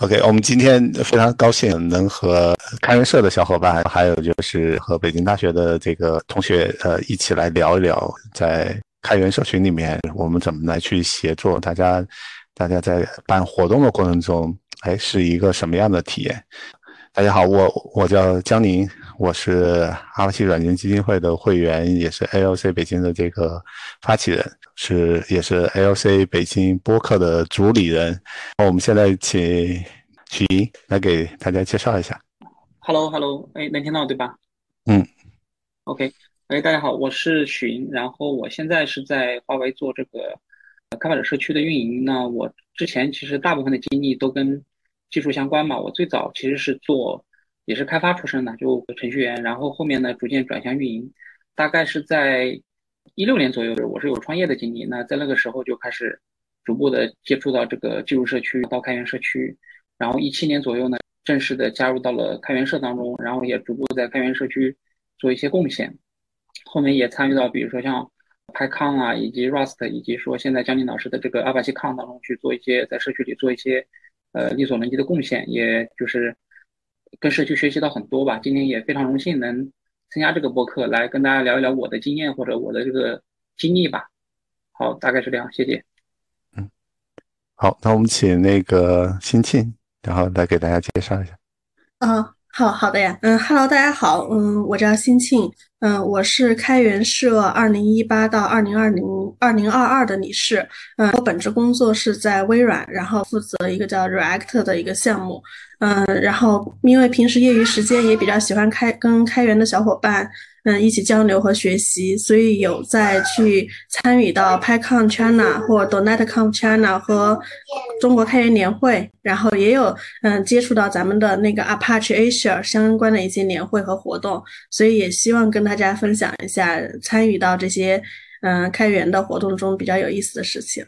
OK，我们今天非常高兴能和开源社的小伙伴，还有就是和北京大学的这个同学，呃，一起来聊一聊，在开源社群里面，我们怎么来去协作，大家，大家在办活动的过程中，哎，是一个什么样的体验？大家好，我我叫江宁，我是阿瓦奇软件基金会的会员，也是 ALC 北京的这个发起人。是，也是 ALC 北京播客的主理人。那我们现在请许莹来给大家介绍一下。Hello，Hello，哎，能听到对吧？嗯。OK，哎，大家好，我是许莹，然后我现在是在华为做这个开发者社区的运营。那我之前其实大部分的经历都跟技术相关嘛。我最早其实是做也是开发出身的，就程序员，然后后面呢逐渐转向运营，大概是在。一六年左右，我是有创业的经历。那在那个时候就开始逐步的接触到这个技术社区，到开源社区。然后一七年左右呢，正式的加入到了开源社当中，然后也逐步在开源社区做一些贡献。后面也参与到比如说像 PyCon 啊，以及 Rust，以及说现在江宁老师的这个阿帕奇 Con 当中去做一些在社区里做一些呃力所能及的贡献，也就是跟社区学习到很多吧。今天也非常荣幸能。参加这个播客来跟大家聊一聊我的经验或者我的这个经历吧。好，大概是这样，谢谢。嗯，好，那我们请那个新庆，然后来给大家介绍一下。嗯，好好的呀。嗯哈喽大家好。嗯，我叫新庆。嗯，我是开源社二零一八到二零二零二零二二的理事。嗯，我本职工作是在微软，然后负责一个叫 React 的一个项目。嗯，然后因为平时业余时间也比较喜欢开跟开源的小伙伴，嗯，一起交流和学习，所以有在去参与到 PyCon China 或 DonetConf China 和中国开源年会，然后也有嗯接触到咱们的那个 Apache Asia 相关的一些年会和活动，所以也希望跟大家分享一下参与到这些嗯开源的活动中比较有意思的事情。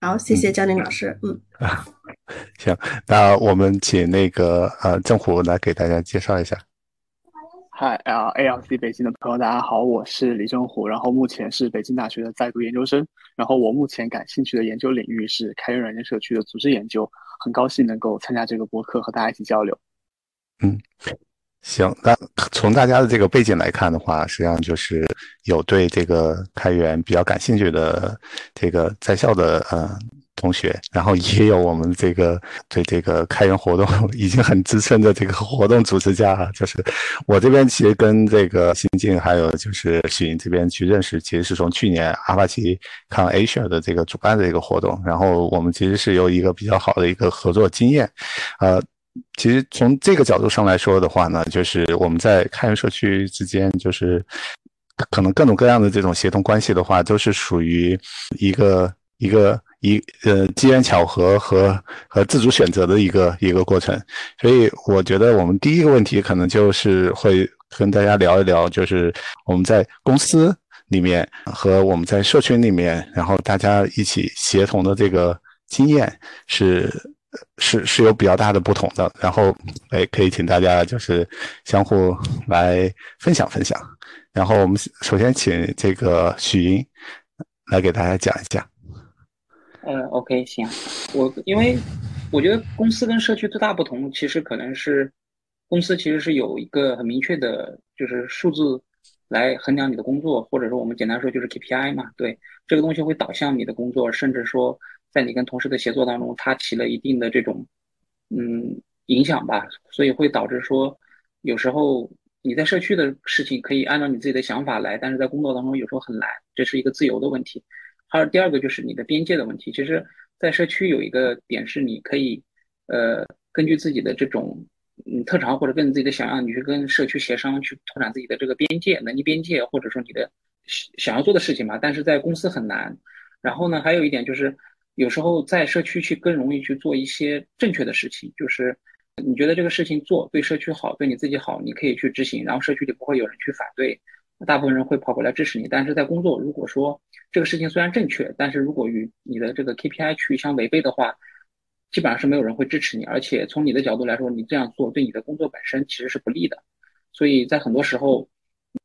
好，谢谢江宁老师。嗯啊，行，那我们请那个呃政府来给大家介绍一下。嗨啊，ALC 北京的朋友，大家好，我是李正虎，然后目前是北京大学的在读研究生，然后我目前感兴趣的研究领域是开源软件社区的组织研究，很高兴能够参加这个博客和大家一起交流。嗯。行，那从大家的这个背景来看的话，实际上就是有对这个开源比较感兴趣的这个在校的呃同学，然后也有我们这个对这个开源活动 已经很资深的这个活动组织家，就是我这边其实跟这个新晋还有就是许云这边去认识，其实是从去年阿帕奇 Con Asia 的这个主办的一个活动，然后我们其实是有一个比较好的一个合作经验，呃。其实从这个角度上来说的话呢，就是我们在开源社区之间，就是可能各种各样的这种协同关系的话，都是属于一个一个一呃机缘巧合和和自主选择的一个一个过程。所以我觉得我们第一个问题可能就是会跟大家聊一聊，就是我们在公司里面和我们在社群里面，然后大家一起协同的这个经验是。是是有比较大的不同的，然后哎，可以请大家就是相互来分享分享。然后我们首先请这个许莹来给大家讲一下。呃，OK，行，我因为我觉得公司跟社区最大不同，其实可能是公司其实是有一个很明确的，就是数字来衡量你的工作，或者说我们简单说就是 KPI 嘛，对，这个东西会导向你的工作，甚至说。在你跟同事的协作当中，它起了一定的这种嗯影响吧，所以会导致说有时候你在社区的事情可以按照你自己的想法来，但是在工作当中有时候很难，这是一个自由的问题。还有第二个就是你的边界的问题。其实，在社区有一个点是你可以呃根据自己的这种嗯特长或者跟自己的想要，你去跟社区协商去拓展自己的这个边界能力边界，或者说你的想要做的事情嘛。但是在公司很难。然后呢，还有一点就是。有时候在社区去更容易去做一些正确的事情，就是你觉得这个事情做对社区好，对你自己好，你可以去执行，然后社区里不会有人去反对，大部分人会跑过来支持你。但是在工作，如果说这个事情虽然正确，但是如果与你的这个 KPI 去相违背的话，基本上是没有人会支持你。而且从你的角度来说，你这样做对你的工作本身其实是不利的。所以在很多时候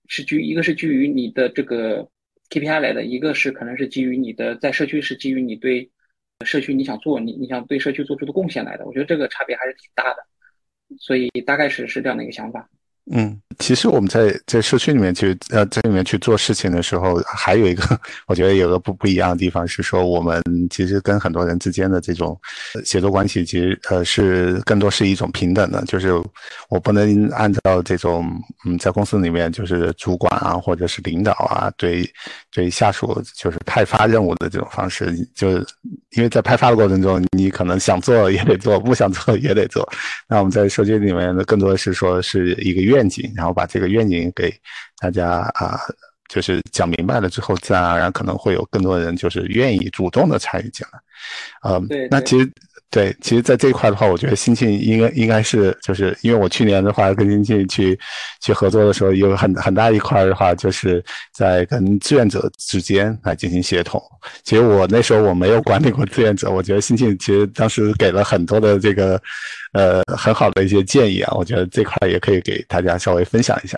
是基于一个是基于你的这个 KPI 来的，一个是可能是基于你的在社区是基于你对。社区你想做你你想对社区做出的贡献来的。我觉得这个差别还是挺大的，所以大概是是这样的一个想法。嗯，其实我们在在社区里面去呃在里面去做事情的时候，还有一个 我觉得有个不不一样的地方是说，我们其实跟很多人之间的这种协作关系，其实呃是更多是一种平等的，就是我不能按照这种嗯在公司里面就是主管啊或者是领导啊对对下属就是派发任务的这种方式，就是因为在派发的过程中，你可能想做也得做，不想做也得做。那我们在社区里面呢，更多的是说是一个愿。愿景，然后把这个愿景给大家啊，就是讲明白了之后，自然而然可能会有更多人就是愿意主动的参与进来。嗯，对，那其实对，其实，在这一块的话，我觉得新庆应该应该是就是因为我去年的话跟新庆去去合作的时候，有很很大一块的话，就是在跟志愿者之间来进行协同。其实我那时候我没有管理过志愿者，我觉得新庆其实当时给了很多的这个。呃，很好的一些建议啊，我觉得这块也可以给大家稍微分享一下。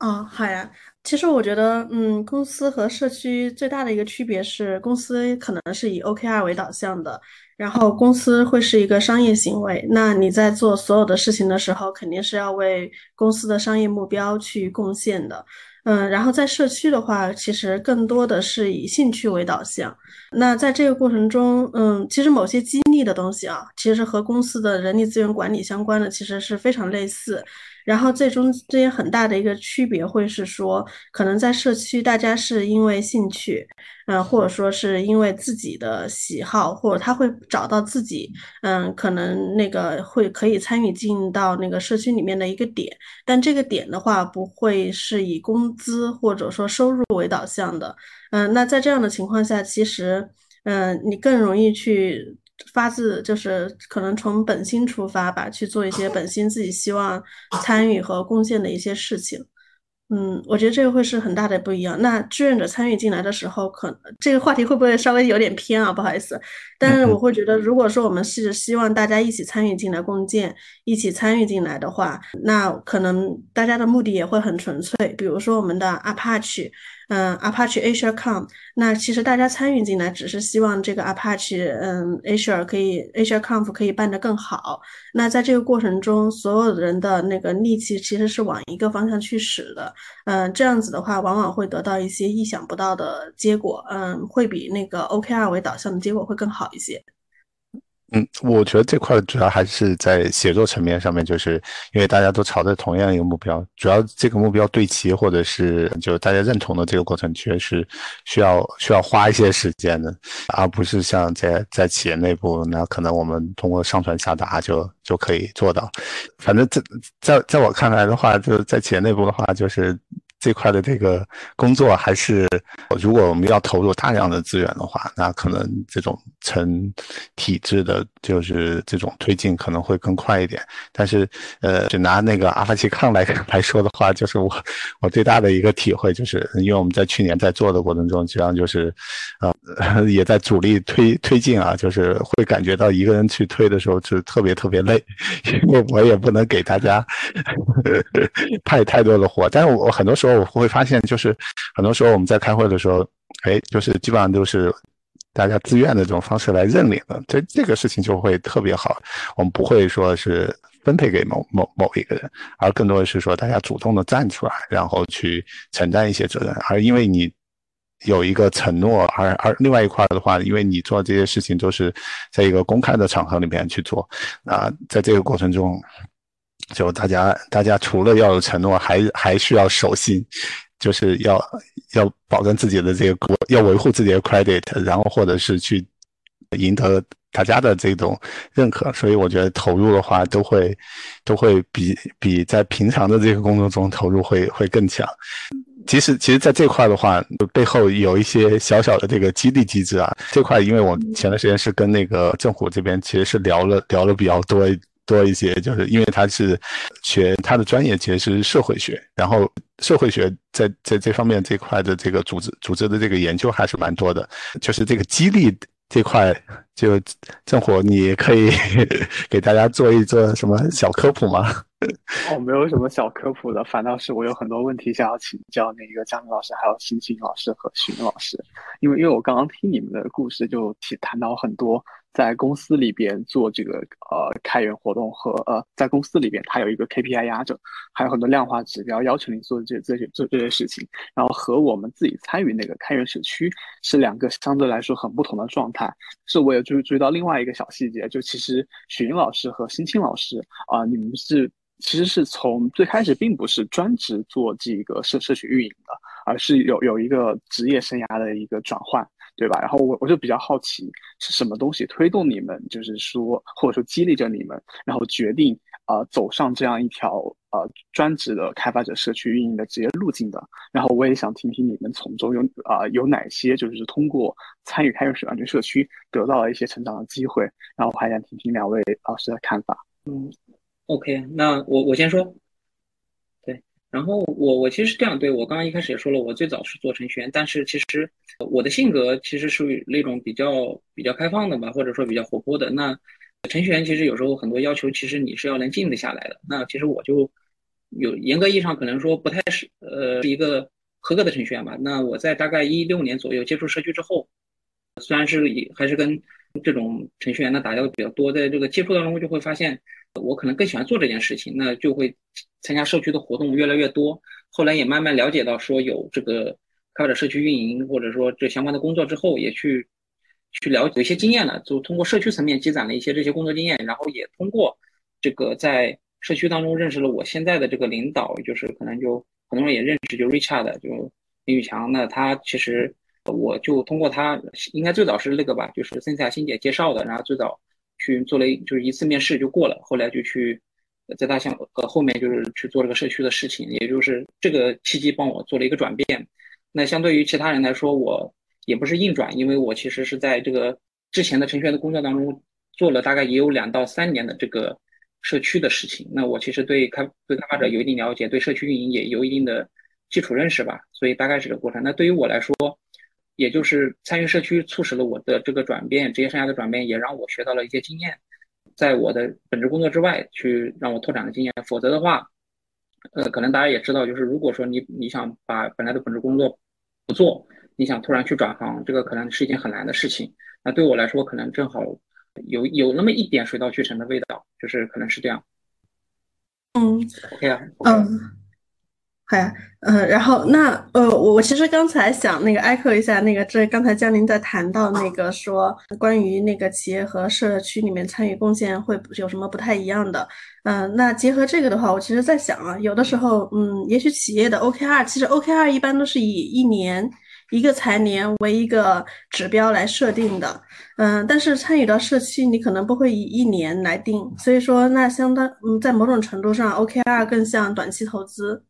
哦，好呀。其实我觉得，嗯，公司和社区最大的一个区别是，公司可能是以 OKR 为导向的，然后公司会是一个商业行为。那你在做所有的事情的时候，肯定是要为公司的商业目标去贡献的。嗯，然后在社区的话，其实更多的是以兴趣为导向。那在这个过程中，嗯，其实某些激励的东西啊，其实和公司的人力资源管理相关的，其实是非常类似。然后最终这些很大的一个区别会是说，可能在社区大家是因为兴趣，嗯，或者说是因为自己的喜好，或者他会找到自己，嗯，可能那个会可以参与进到那个社区里面的一个点，但这个点的话不会是以工资或者说收入为导向的，嗯，那在这样的情况下，其实，嗯，你更容易去。发自就是可能从本心出发吧，去做一些本心自己希望参与和贡献的一些事情。嗯，我觉得这个会是很大的不一样。那志愿者参与进来的时候，可能这个话题会不会稍微有点偏啊？不好意思，但是我会觉得，如果说我们是希望大家一起参与进来共建，一起参与进来的话，那可能大家的目的也会很纯粹。比如说我们的 Apache。嗯，Apache Asia Com，那其实大家参与进来，只是希望这个 Apache，嗯，Asia 可以 Asia Conf 可以办得更好。那在这个过程中，所有人的那个力气其实是往一个方向去使的。嗯，这样子的话，往往会得到一些意想不到的结果。嗯，会比那个 OKR 为导向的结果会更好一些。嗯，我觉得这块主要还是在写作层面上面，就是因为大家都朝着同样一个目标，主要这个目标对齐，或者是就大家认同的这个过程，确实需要需要花一些时间的，而不是像在在企业内部，那可能我们通过上传下达就就可以做到。反正在在在我看来的话，就在企业内部的话，就是。这块的这个工作还是，如果我们要投入大量的资源的话，那可能这种成体制的，就是这种推进可能会更快一点。但是，呃，就拿那个阿帕奇康来 来说的话，就是我我最大的一个体会，就是因为我们在去年在做的过程中，实际上就是，呃，也在主力推推进啊，就是会感觉到一个人去推的时候是特别特别累，因为我也不能给大家派太多的活，但是我很多时候。我会发现，就是很多时候我们在开会的时候，哎，就是基本上都是大家自愿的这种方式来认领的，这这个事情就会特别好。我们不会说是分配给某某某一个人，而更多的是说大家主动的站出来，然后去承担一些责任。而因为你有一个承诺，而而另外一块的话，因为你做这些事情都是在一个公开的场合里面去做，啊，在这个过程中。就大家，大家除了要有承诺，还还需要守信，就是要要保证自己的这个国，要维护自己的 credit，然后或者是去赢得大家的这种认可。所以我觉得投入的话，都会都会比比在平常的这个工作中投入会会更强。其实，其实在这块的话，背后有一些小小的这个激励机制啊。这块，因为我前段时间是跟那个政府这边其实是聊了聊了比较多。多一些，就是因为他是学他的专业其实是社会学，然后社会学在在这方面这块的这个组织组织的这个研究还是蛮多的。就是这个激励这块，就郑火，你可以 给大家做一做什么小科普吗？哦，没有什么小科普的，反倒是我有很多问题想要请教那个江明老师，还有欣欣老师和徐老师，因为因为我刚刚听你们的故事，就提谈到很多在公司里边做这个呃开源活动和呃在公司里边它有一个 KPI 压着，还有很多量化指标要求你做这这些做这些事情，然后和我们自己参与那个开源社区是两个相对来说很不同的状态。是我也注注意到另外一个小细节，就其实许英老师和辛青老师啊，你们是。其实是从最开始并不是专职做这个社社区运营的，而是有有一个职业生涯的一个转换，对吧？然后我我就比较好奇是什么东西推动你们，就是说或者说激励着你们，然后决定啊走上这样一条呃专职的开发者社区运营的职业路径的。然后我也想听听你们从中有啊有哪些就是通过参与开源社安全社区得到了一些成长的机会。然后我还想听听两位老师的看法。嗯。OK，那我我先说，然后我我其实是这样，对我刚刚一开始也说了，我最早是做程序员，但是其实我的性格其实属于那种比较比较开放的吧，或者说比较活泼的。那程序员其实有时候很多要求，其实你是要能静得下来的。那其实我就有严格意义上可能说不太是呃一个合格的程序员吧。那我在大概一六年左右接触社区之后，虽然是以还是跟这种程序员呢打交道比较多，在这个接触当中就会发现。我可能更喜欢做这件事情，那就会参加社区的活动越来越多。后来也慢慢了解到，说有这个开发者社区运营，或者说这相关的工作之后，也去去了解一些经验了，就通过社区层面积攒了一些这些工作经验，然后也通过这个在社区当中认识了我现在的这个领导，就是可能就很多人也认识，就 Richard，就林宇强。那他其实我就通过他，应该最早是那个吧，就是森夏欣姐介绍的，然后最早。去做了就是一次面试就过了，后来就去在大象呃后面就是去做这个社区的事情，也就是这个契机帮我做了一个转变。那相对于其他人来说，我也不是硬转，因为我其实是在这个之前的程序员的工作当中做了大概也有两到三年的这个社区的事情。那我其实对开对开发者有一定了解，对社区运营也有一定的基础认识吧，所以大概是这个过程。那对于我来说，也就是参与社区，促使了我的这个转变，职业生涯的转变，也让我学到了一些经验，在我的本职工作之外，去让我拓展的经验。否则的话，呃，可能大家也知道，就是如果说你你想把本来的本职工作不做，你想突然去转行，这个可能是一件很难的事情。那对我来说，可能正好有有那么一点水到渠成的味道，就是可能是这样。嗯，OK 啊，嗯。好呀，嗯，然后那呃，我我其实刚才想那个挨克一下那个，这刚才江林在谈到那个说关于那个企业和社区里面参与贡献会有什么不太一样的，嗯，那结合这个的话，我其实在想啊，有的时候，嗯，也许企业的 OKR，其实 OKR 一般都是以一年一个财年为一个指标来设定的，嗯，但是参与到社区，你可能不会以一年来定，所以说那相当嗯，在某种程度上，OKR 更像短期投资。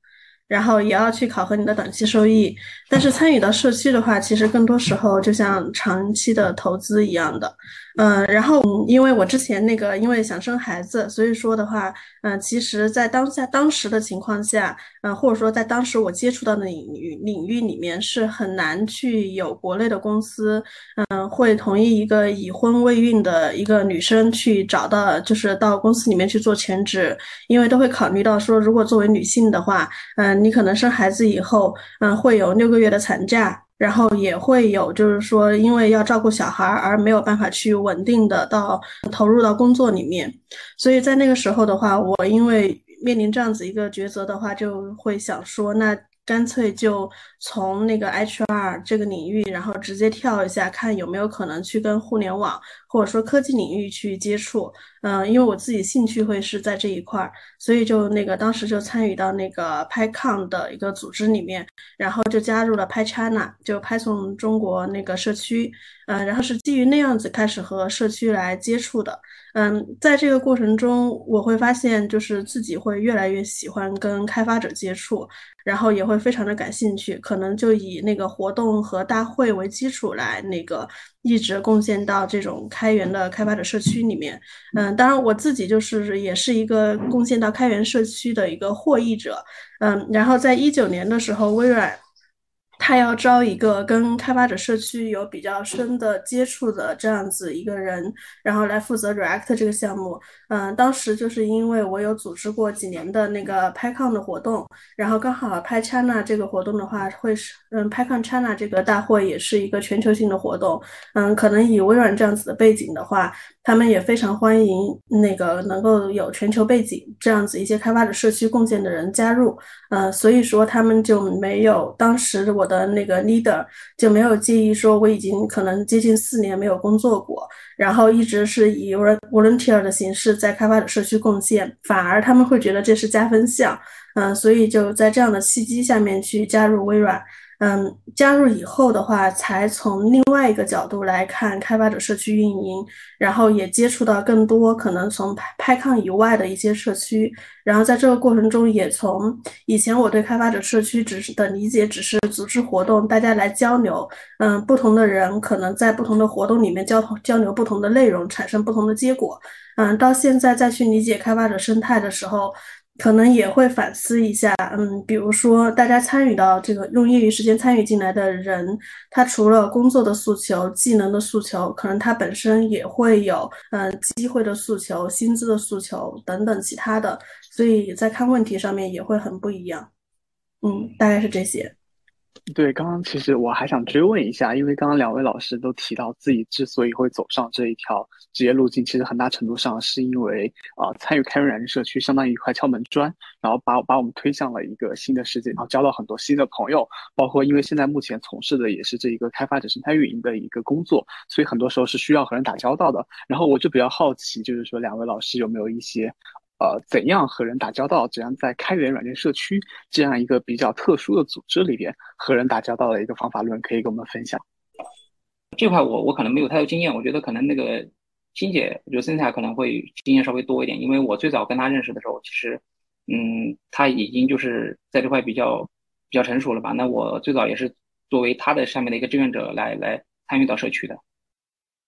然后也要去考核你的短期收益，但是参与到社区的话，其实更多时候就像长期的投资一样的。嗯，然后因为我之前那个因为想生孩子，所以说的话，嗯，其实，在当下当时的情况下，嗯，或者说在当时我接触到的领域领域里面，是很难去有国内的公司，嗯，会同意一个已婚未孕的一个女生去找到，就是到公司里面去做全职，因为都会考虑到说，如果作为女性的话，嗯，你可能生孩子以后，嗯，会有六个月的产假。然后也会有，就是说，因为要照顾小孩而没有办法去稳定的到投入到工作里面，所以在那个时候的话，我因为面临这样子一个抉择的话，就会想说，那。干脆就从那个 HR 这个领域，然后直接跳一下，看有没有可能去跟互联网或者说科技领域去接触。嗯，因为我自己兴趣会是在这一块儿，所以就那个当时就参与到那个 PyCon 的一个组织里面，然后就加入了 PyChina，就 Python 中国那个社区。嗯，然后是基于那样子开始和社区来接触的。嗯，在这个过程中，我会发现就是自己会越来越喜欢跟开发者接触。然后也会非常的感兴趣，可能就以那个活动和大会为基础来那个一直贡献到这种开源的开发者社区里面。嗯，当然我自己就是也是一个贡献到开源社区的一个获益者。嗯，然后在一九年的时候，微软。他要招一个跟开发者社区有比较深的接触的这样子一个人，然后来负责 React 这个项目。嗯，当时就是因为我有组织过几年的那个 PyCon 的活动，然后刚好 PyChina 这个活动的话会是，嗯，PyCon China 这个大会也是一个全球性的活动。嗯，可能以微软这样子的背景的话，他们也非常欢迎那个能够有全球背景这样子一些开发者社区贡献的人加入。嗯，所以说他们就没有当时我。的那个 leader 就没有介意说我已经可能接近四年没有工作过，然后一直是以 volunteer 的形式在开发者社区贡献，反而他们会觉得这是加分项，嗯，所以就在这样的契机下面去加入微软。嗯，加入以后的话，才从另外一个角度来看开发者社区运营，然后也接触到更多可能从拍拍抗以外的一些社区，然后在这个过程中，也从以前我对开发者社区只是的理解只是组织活动，大家来交流，嗯，不同的人可能在不同的活动里面交交流不同的内容，产生不同的结果，嗯，到现在再去理解开发者生态的时候。可能也会反思一下，嗯，比如说大家参与到这个用业余时间参与进来的人，他除了工作的诉求、技能的诉求，可能他本身也会有，嗯，机会的诉求、薪资的诉求等等其他的，所以在看问题上面也会很不一样，嗯，大概是这些。对，刚刚其实我还想追问一下，因为刚刚两位老师都提到自己之所以会走上这一条职业路径，其实很大程度上是因为啊，参与开源软件社区相当于一块敲门砖，然后把把我们推向了一个新的世界，然后交到很多新的朋友，包括因为现在目前从事的也是这一个开发者生态运营的一个工作，所以很多时候是需要和人打交道的。然后我就比较好奇，就是说两位老师有没有一些。呃，怎样和人打交道？怎样在开源软件社区这样一个比较特殊的组织里边和人打交道的一个方法论，可以跟我们分享？这块我我可能没有太多经验，我觉得可能那个金姐，我觉得森彩可能会经验稍微多一点，因为我最早跟她认识的时候，其实，嗯，她已经就是在这块比较比较成熟了吧？那我最早也是作为她的下面的一个志愿者来来参与到社区的。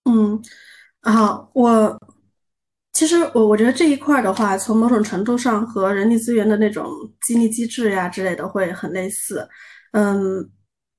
嗯，好，我。其实我我觉得这一块的话，从某种程度上和人力资源的那种激励机制呀之类的会很类似。嗯，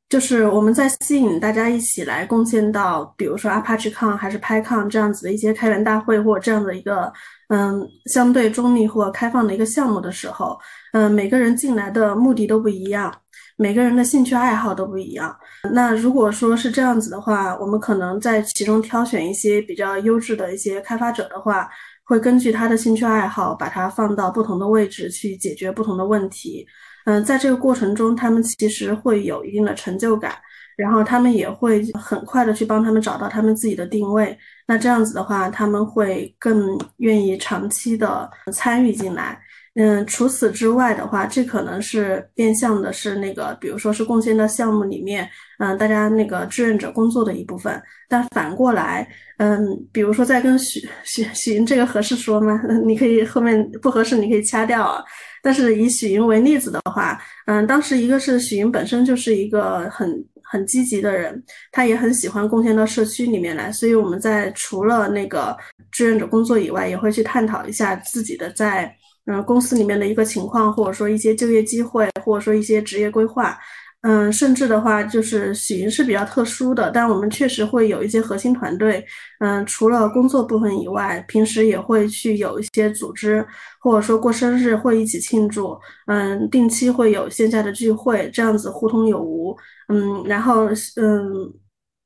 就是我们在吸引大家一起来贡献到，比如说 ApacheCon 还是 PyCon 这样子的一些开源大会或这样的一个嗯相对中立或开放的一个项目的时候，嗯，每个人进来的目的都不一样，每个人的兴趣爱好都不一样。那如果说是这样子的话，我们可能在其中挑选一些比较优质的一些开发者的话。会根据他的兴趣爱好，把它放到不同的位置去解决不同的问题。嗯，在这个过程中，他们其实会有一定的成就感，然后他们也会很快的去帮他们找到他们自己的定位。那这样子的话，他们会更愿意长期的参与进来。嗯，除此之外的话，这可能是变相的是那个，比如说是贡献到项目里面，嗯，大家那个志愿者工作的一部分。但反过来，嗯，比如说在跟许许许云这个合适说吗？你可以后面不合适你可以掐掉啊。但是以许云为例子的话，嗯，当时一个是许云本身就是一个很很积极的人，他也很喜欢贡献到社区里面来，所以我们在除了那个志愿者工作以外，也会去探讨一下自己的在。嗯，公司里面的一个情况，或者说一些就业机会，或者说一些职业规划，嗯，甚至的话，就是许云是比较特殊的，但我们确实会有一些核心团队，嗯，除了工作部分以外，平时也会去有一些组织，或者说过生日会一起庆祝，嗯，定期会有线下的聚会，这样子互通有无，嗯，然后嗯，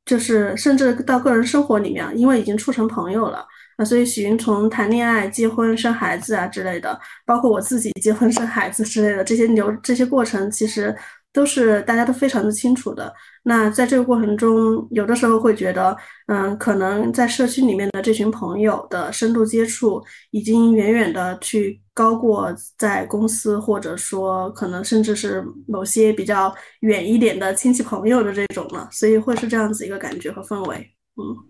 就是甚至到个人生活里面，因为已经处成朋友了。那所以许云从谈恋爱、结婚、生孩子啊之类的，包括我自己结婚、生孩子之类的这些流这些过程，其实都是大家都非常的清楚的。那在这个过程中，有的时候会觉得，嗯，可能在社区里面的这群朋友的深度接触，已经远远的去高过在公司，或者说可能甚至是某些比较远一点的亲戚朋友的这种了。所以会是这样子一个感觉和氛围，嗯。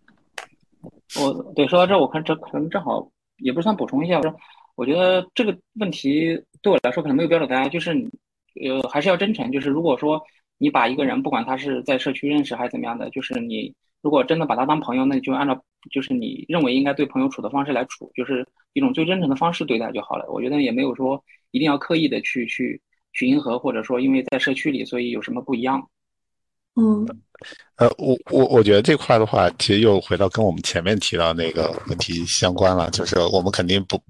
我对说到这，我看这可能正好也不算补充一下，我说我觉得这个问题对我来说可能没有标准答案，就是呃还是要真诚。就是如果说你把一个人，不管他是在社区认识还是怎么样的，就是你如果真的把他当朋友，那你就按照就是你认为应该对朋友处的方式来处，就是一种最真诚的方式对待就好了。我觉得也没有说一定要刻意的去去去迎合，或者说因为在社区里所以有什么不一样。嗯，呃，我我我觉得这块的话，其实又回到跟我们前面提到那个问题相关了，就是我们肯定不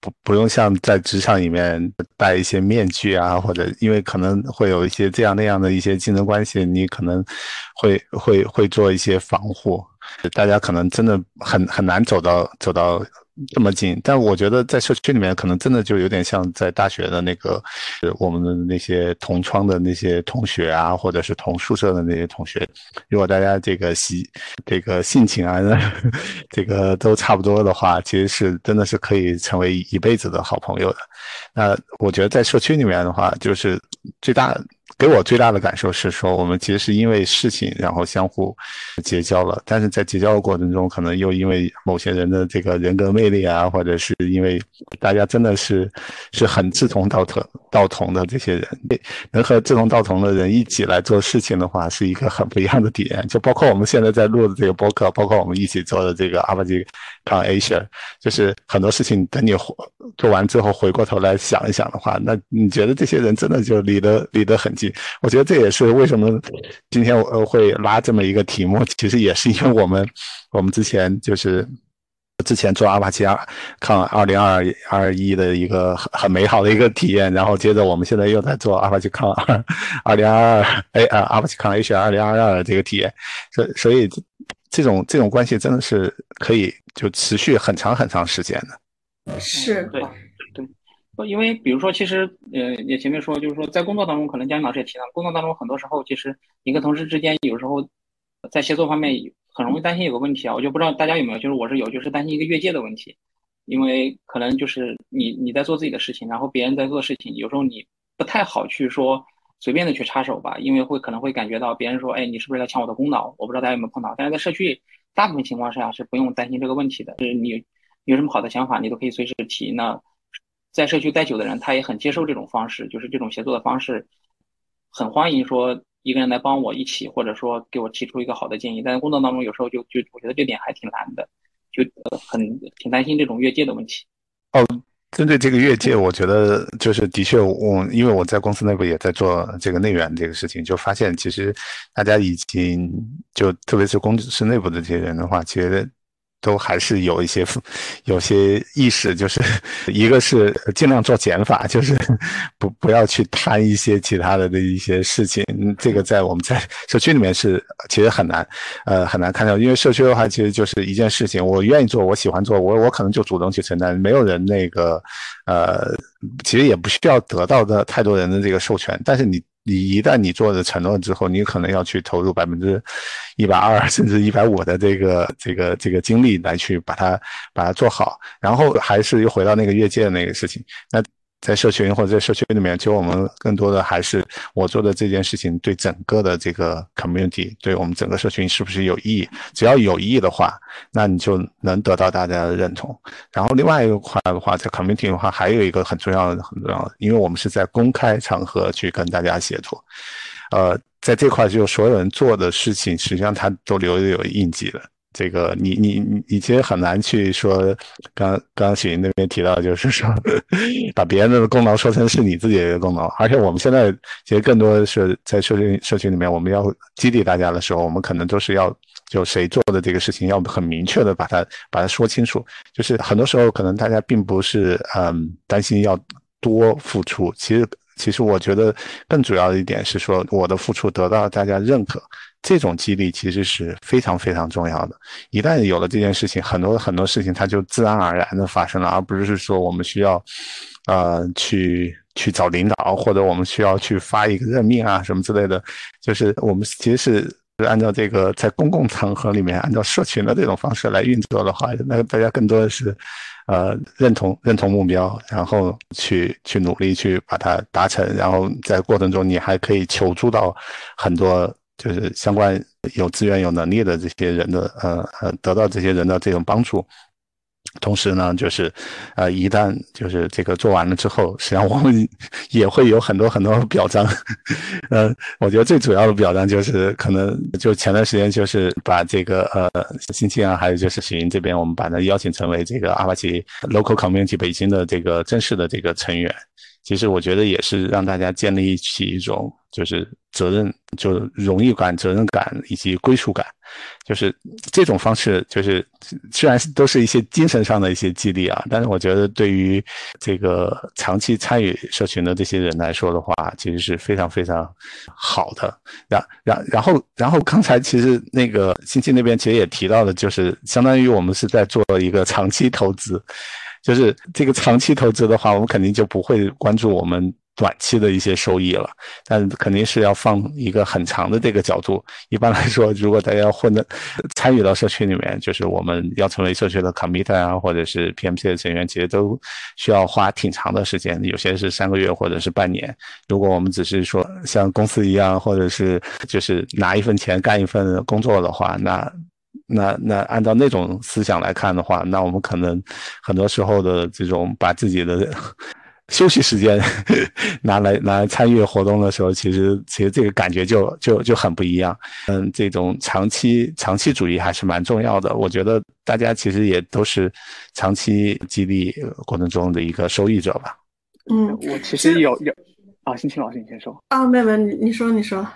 不不用像在职场里面戴一些面具啊，或者因为可能会有一些这样那样的一些竞争关系，你可能会会会做一些防护，大家可能真的很很难走到走到。这么近，但我觉得在社区里面，可能真的就有点像在大学的那个，我们的那些同窗的那些同学啊，或者是同宿舍的那些同学，如果大家这个习这个性情啊，这个都差不多的话，其实是真的是可以成为一辈子的好朋友的。那我觉得在社区里面的话，就是最大。给我最大的感受是说，我们其实是因为事情，然后相互结交了。但是在结交的过程中，可能又因为某些人的这个人格魅力啊，或者是因为大家真的是是很志同道合、道同的这些人，能和志同道同的人一起来做事情的话，是一个很不一样的体验。就包括我们现在在录的这个播客，包括我们一起做的这个阿巴吉 Asia，就是很多事情等你做完之后回过头来想一想的话，那你觉得这些人真的就离得离得很近？我觉得这也是为什么今天我会拉这么一个题目，其实也是因为我们我们之前就是之前做阿帕奇抗二零二二一的一个很很美好的一个体验，然后接着我们现在又在做阿帕奇抗二二零二二哎啊阿帕奇抗 H 二零二二的这个体验，所所以这种这种关系真的是可以就持续很长很长时间的，是。对。对，因为比如说，其实，呃，也前面说，就是说，在工作当中，可能江老师也提到，工作当中很多时候，其实你跟同事之间，有时候在协作方面很容易担心有个问题啊，我就不知道大家有没有，就是我是有，就是担心一个越界的问题，因为可能就是你你在做自己的事情，然后别人在做事情，有时候你不太好去说随便的去插手吧，因为会可能会感觉到别人说，哎，你是不是在抢我的功劳？我不知道大家有没有碰到，但是在社区大部分情况下是不用担心这个问题的，就是你有什么好的想法，你都可以随时提那。在社区待久的人，他也很接受这种方式，就是这种协作的方式，很欢迎说一个人来帮我一起，或者说给我提出一个好的建议。但是工作当中有时候就就我觉得这点还挺难的，就很挺担心这种越界的问题。哦，针对这个越界，我觉得就是的确，我因为我在公司内部也在做这个内源这个事情，就发现其实大家已经就特别是公司内部的这些人的话，其实。都还是有一些有些意识，就是 一个是 尽量做减法，就是 不不要去贪一些其他的的一些事情。这个在我们在社区里面是其实很难，呃很难看到，因为社区的话其实就是一件事情，我愿意做，我喜欢做，我我可能就主动去承担，没有人那个呃，其实也不需要得到的太多人的这个授权，但是你。你一旦你做了承诺之后，你可能要去投入百分之一百二甚至一百五的这个这个这个精力来去把它把它做好，然后还是又回到那个越界的那个事情，那。在社群或者在社区里面，其实我们更多的还是我做的这件事情对整个的这个 community，对我们整个社群是不是有意义？只要有意义的话，那你就能得到大家的认同。然后另外一个块的话，在 community 的话，还有一个很重要的、很重要的，因为我们是在公开场合去跟大家协作，呃，在这块就所有人做的事情，实际上他都留有印记了。这个你你你其实很难去说，刚刚刚许云那边提到，就是说 把别人的功劳说成是你自己的功劳，而且我们现在其实更多的是在社群社群里面，我们要激励大家的时候，我们可能都是要就谁做的这个事情，要很明确的把它把它说清楚。就是很多时候可能大家并不是嗯担心要多付出，其实其实我觉得更主要的一点是说我的付出得到大家认可。这种激励其实是非常非常重要的。一旦有了这件事情，很多很多事情它就自然而然的发生了，而不是说我们需要，呃，去去找领导，或者我们需要去发一个任命啊什么之类的。就是我们其实是按照这个在公共场合里面，按照社群的这种方式来运作的话，那大家更多的是，呃，认同认同目标，然后去去努力去把它达成，然后在过程中你还可以求助到很多。就是相关有资源、有能力的这些人的，呃呃，得到这些人的这种帮助。同时呢，就是，呃，一旦就是这个做完了之后，实际上我们也会有很多很多表彰。呃，我觉得最主要的表彰就是，可能就前段时间就是把这个呃，星期啊，还有就是许云这边，我们把他邀请成为这个阿帕奇 Local Community 北京的这个正式的这个成员。其实我觉得也是让大家建立起一种。就是责任，就荣誉感、责任感以及归属感，就是这种方式，就是虽然都是一些精神上的一些激励啊，但是我觉得对于这个长期参与社群的这些人来说的话，其实是非常非常好的。然然然后然后刚才其实那个星期那边其实也提到的，就是相当于我们是在做一个长期投资。就是这个长期投资的话，我们肯定就不会关注我们短期的一些收益了，但肯定是要放一个很长的这个角度。一般来说，如果大家混的参与到社区里面，就是我们要成为社区的 commit 啊，或者是 PMC 的成员，其实都需要花挺长的时间，有些是三个月或者是半年。如果我们只是说像公司一样，或者是就是拿一份钱干一份工作的话，那。那那按照那种思想来看的话，那我们可能很多时候的这种把自己的休息时间 拿来拿来参与活动的时候，其实其实这个感觉就就就很不一样。嗯，这种长期长期主义还是蛮重要的。我觉得大家其实也都是长期激励过程中的一个受益者吧。嗯，我其实有有啊，辛青老师你先说啊，妹妹你你说你说。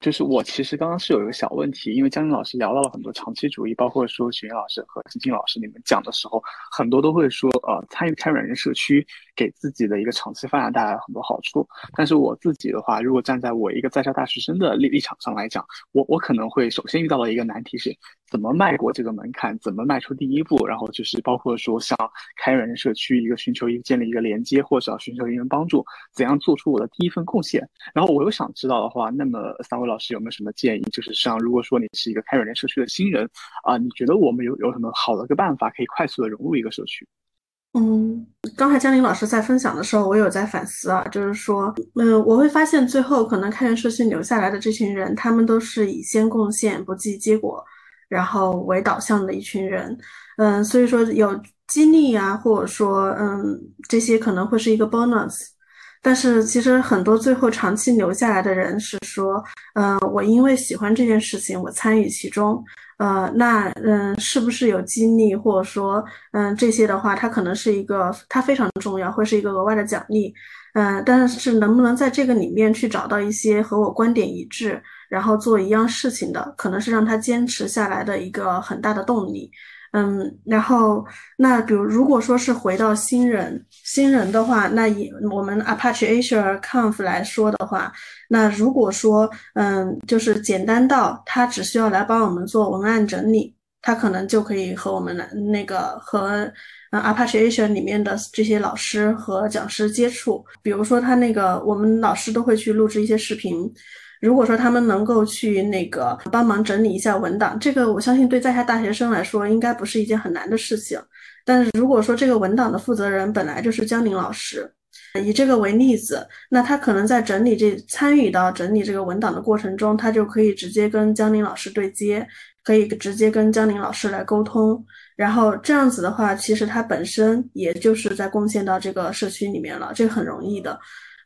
就是我其实刚刚是有一个小问题，因为江宁老师聊到了很多长期主义，包括说雪英老师和金金老师你们讲的时候，很多都会说，呃，参与开源人社区给自己的一个长期发展带来了很多好处。但是我自己的话，如果站在我一个在校大学生的立立场上来讲，我我可能会首先遇到的一个难题是。怎么迈过这个门槛？怎么迈出第一步？然后就是包括说，像开源社区一个寻求一个建立一个连接，或者寻求一人帮助，怎样做出我的第一份贡献？然后我又想知道的话，那么三位老师有没有什么建议？就是像如果说你是一个开源社区的新人啊，你觉得我们有有什么好的一个办法可以快速的融入一个社区？嗯，刚才江林老师在分享的时候，我有在反思啊，就是说，嗯，我会发现最后可能开源社区留下来的这群人，他们都是以先贡献不计结果。然后为导向的一群人，嗯，所以说有激励啊，或者说，嗯，这些可能会是一个 bonus，但是其实很多最后长期留下来的人是说，嗯，我因为喜欢这件事情，我参与其中，呃，那，嗯，是不是有激励，或者说，嗯，这些的话，它可能是一个，它非常重要，会是一个额外的奖励，嗯，但是能不能在这个里面去找到一些和我观点一致？然后做一样事情的，可能是让他坚持下来的一个很大的动力。嗯，然后那比如如果说是回到新人新人的话，那以我们 Apache Asia Conf 来说的话，那如果说嗯，就是简单到他只需要来帮我们做文案整理，他可能就可以和我们的那个和嗯 Apache Asia 里面的这些老师和讲师接触。比如说他那个我们老师都会去录制一些视频。如果说他们能够去那个帮忙整理一下文档，这个我相信对在下大学生来说应该不是一件很难的事情。但是如果说这个文档的负责人本来就是江宁老师，以这个为例子，那他可能在整理这参与到整理这个文档的过程中，他就可以直接跟江宁老师对接，可以直接跟江宁老师来沟通。然后这样子的话，其实他本身也就是在贡献到这个社区里面了，这个很容易的。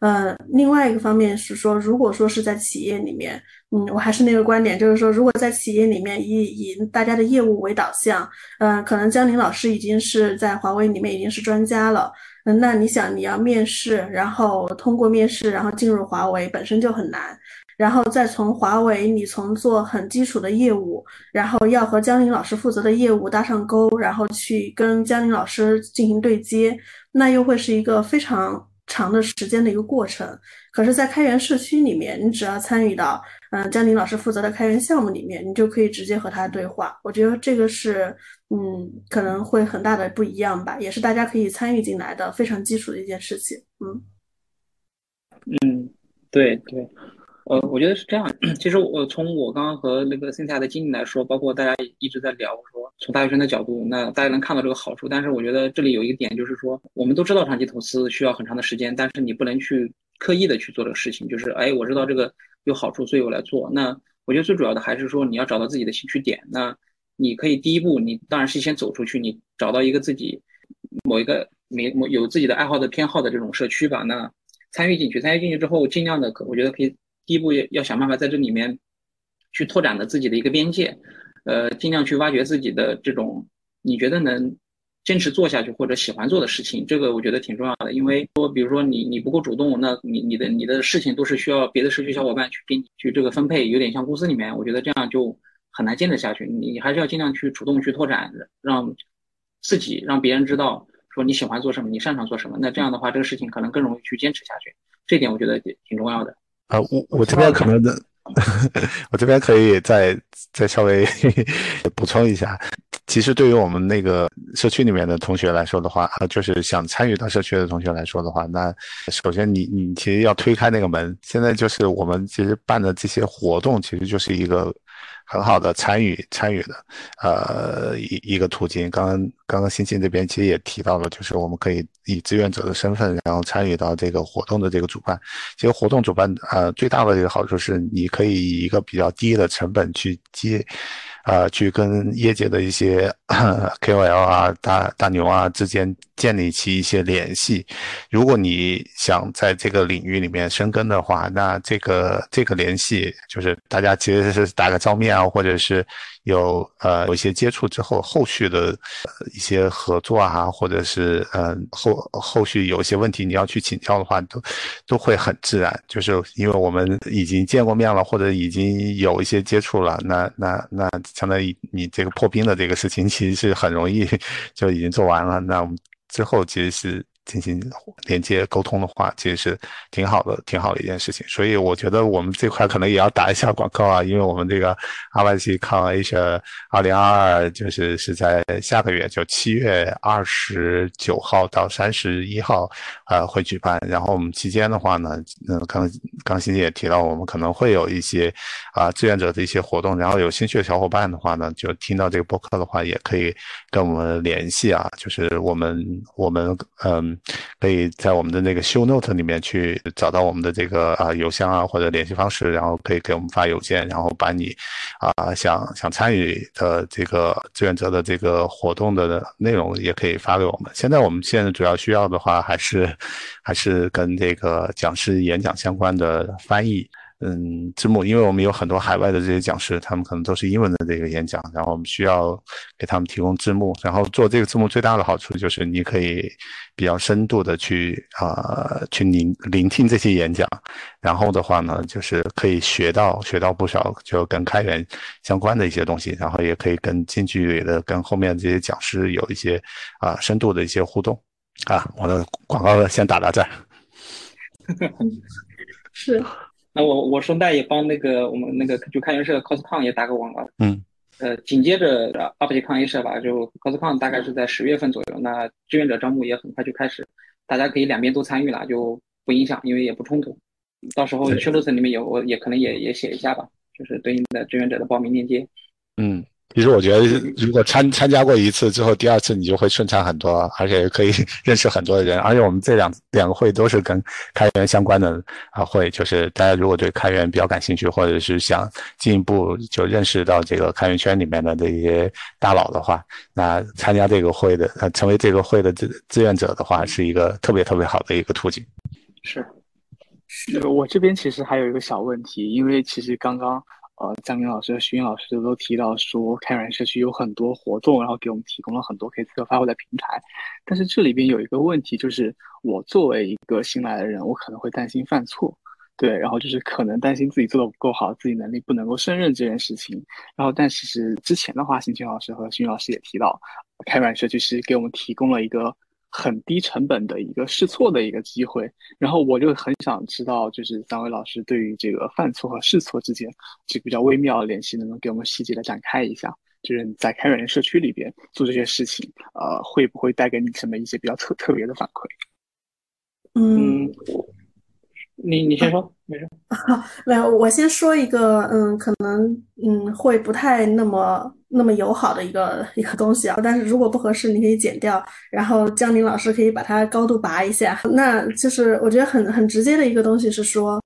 呃，另外一个方面是说，如果说是在企业里面，嗯，我还是那个观点，就是说，如果在企业里面以以大家的业务为导向，嗯，可能江林老师已经是在华为里面已经是专家了，嗯，那你想你要面试，然后通过面试，然后进入华为本身就很难，然后再从华为你从做很基础的业务，然后要和江林老师负责的业务搭上钩，然后去跟江林老师进行对接，那又会是一个非常。长的时间的一个过程，可是，在开源社区里面，你只要参与到，嗯，江宁老师负责的开源项目里面，你就可以直接和他对话。我觉得这个是，嗯，可能会很大的不一样吧，也是大家可以参与进来的非常基础的一件事情。嗯，嗯，对对。呃，我觉得是这样。其实我从我刚刚和那个生态的经历来说，包括大家一直在聊说，从大学生的角度，那大家能看到这个好处。但是我觉得这里有一个点，就是说，我们都知道长期投资需要很长的时间，但是你不能去刻意的去做这个事情。就是，哎，我知道这个有好处，所以我来做。那我觉得最主要的还是说，你要找到自己的兴趣点。那你可以第一步，你当然是先走出去，你找到一个自己某一个没某有自己的爱好的偏好的这种社区吧。那参与进去，参与进去之后，尽量的可，我觉得可以。第一步要要想办法在这里面去拓展的自己的一个边界，呃，尽量去挖掘自己的这种你觉得能坚持做下去或者喜欢做的事情，这个我觉得挺重要的。因为说，比如说你你不够主动，那你你的你的事情都是需要别的社区小伙伴去给你去这个分配，有点像公司里面，我觉得这样就很难坚持下去。你还是要尽量去主动去拓展，让自己让别人知道说你喜欢做什么，你擅长做什么。那这样的话，这个事情可能更容易去坚持下去。这点我觉得挺重要的。啊，我我这边可能的，我这边可以再再稍微 补充一下。其实对于我们那个社区里面的同学来说的话，啊，就是想参与到社区的同学来说的话，那首先你你其实要推开那个门。现在就是我们其实办的这些活动，其实就是一个。很好的参与参与的，呃，一一个途径。刚刚刚刚欣欣这边其实也提到了，就是我们可以以志愿者的身份，然后参与到这个活动的这个主办。其实活动主办，呃，最大的一个好处是，你可以以一个比较低的成本去接。啊，去跟业界的一些 KOL 啊、大大牛啊之间建立起一些联系。如果你想在这个领域里面深耕的话，那这个这个联系就是大家其实是打个照面啊，或者是。有呃有一些接触之后，后续的一些合作啊，或者是嗯后后续有一些问题你要去请教的话，都都会很自然，就是因为我们已经见过面了，或者已经有一些接触了，那那那相当于你这个破冰的这个事情，其实是很容易 就已经做完了。那我们之后其实是。进行连接沟通的话，其实是挺好的，挺好的一件事情。所以我觉得我们这块可能也要打一下广告啊，因为我们这个 RYC Con Asia 二零二二就是是在下个月，就七月二十九号到三十一号，呃，会举办。然后我们期间的话呢，嗯，刚刚欣欣也提到，我们可能会有一些啊志愿者的一些活动。然后有兴趣的小伙伴的话呢，就听到这个播客的话，也可以跟我们联系啊，就是我们我们嗯。可以在我们的那个 show note 里面去找到我们的这个啊邮箱啊或者联系方式，然后可以给我们发邮件，然后把你啊想想参与的这个志愿者的这个活动的内容也可以发给我们。现在我们现在主要需要的话还是还是跟这个讲师演讲相关的翻译。嗯，字幕，因为我们有很多海外的这些讲师，他们可能都是英文的这个演讲，然后我们需要给他们提供字幕。然后做这个字幕最大的好处就是你可以比较深度的去啊去聆聆听这些演讲，然后的话呢，就是可以学到学到不少就跟开源相关的一些东西，然后也可以跟近距离的跟后面这些讲师有一些啊深度的一些互动。啊，我的广告先打到这儿。是。那我我顺带也帮那个我们那个就开源社 coscon 也打个广告。嗯。呃，紧接着 UpGCon 社吧，就 coscon 大概是在十月份左右。那志愿者招募也很快就开始，大家可以两边都参与了，就不影响，因为也不冲突。到时候 show notes 里面有，我也可能也也写一下吧，就是对应的志愿者的报名链接。嗯。其实我觉得，如果参参加过一次之后，第二次你就会顺畅很多，而且可以认识很多的人。而且我们这两两个会都是跟开源相关的啊会，就是大家如果对开源比较感兴趣，或者是想进一步就认识到这个开源圈里面的这些大佬的话，那参加这个会的，呃，成为这个会的志志愿者的话，是一个特别特别好的一个途径。是，是我这边其实还有一个小问题，因为其实刚刚。呃，张明老师和徐云老师都提到说，开源社区有很多活动，然后给我们提供了很多可以自由发挥的平台。但是这里边有一个问题，就是我作为一个新来的人，我可能会担心犯错，对，然后就是可能担心自己做的不够好，自己能力不能够胜任这件事情。然后，但其实之前的话，新群老师和徐云老师也提到，开源社区是给我们提供了一个。很低成本的一个试错的一个机会，然后我就很想知道，就是三位老师对于这个犯错和试错之间这个比较微妙的联系，能不能给我们细节的展开一下？就是你在开源社区里边做这些事情，呃，会不会带给你什么一些比较特特别的反馈？嗯。你你先说，没事。好，没有，我先说一个，嗯，可能嗯会不太那么那么友好的一个一个东西啊，但是如果不合适，你可以剪掉，然后江宁老师可以把它高度拔一下。那就是我觉得很很直接的一个东西是说，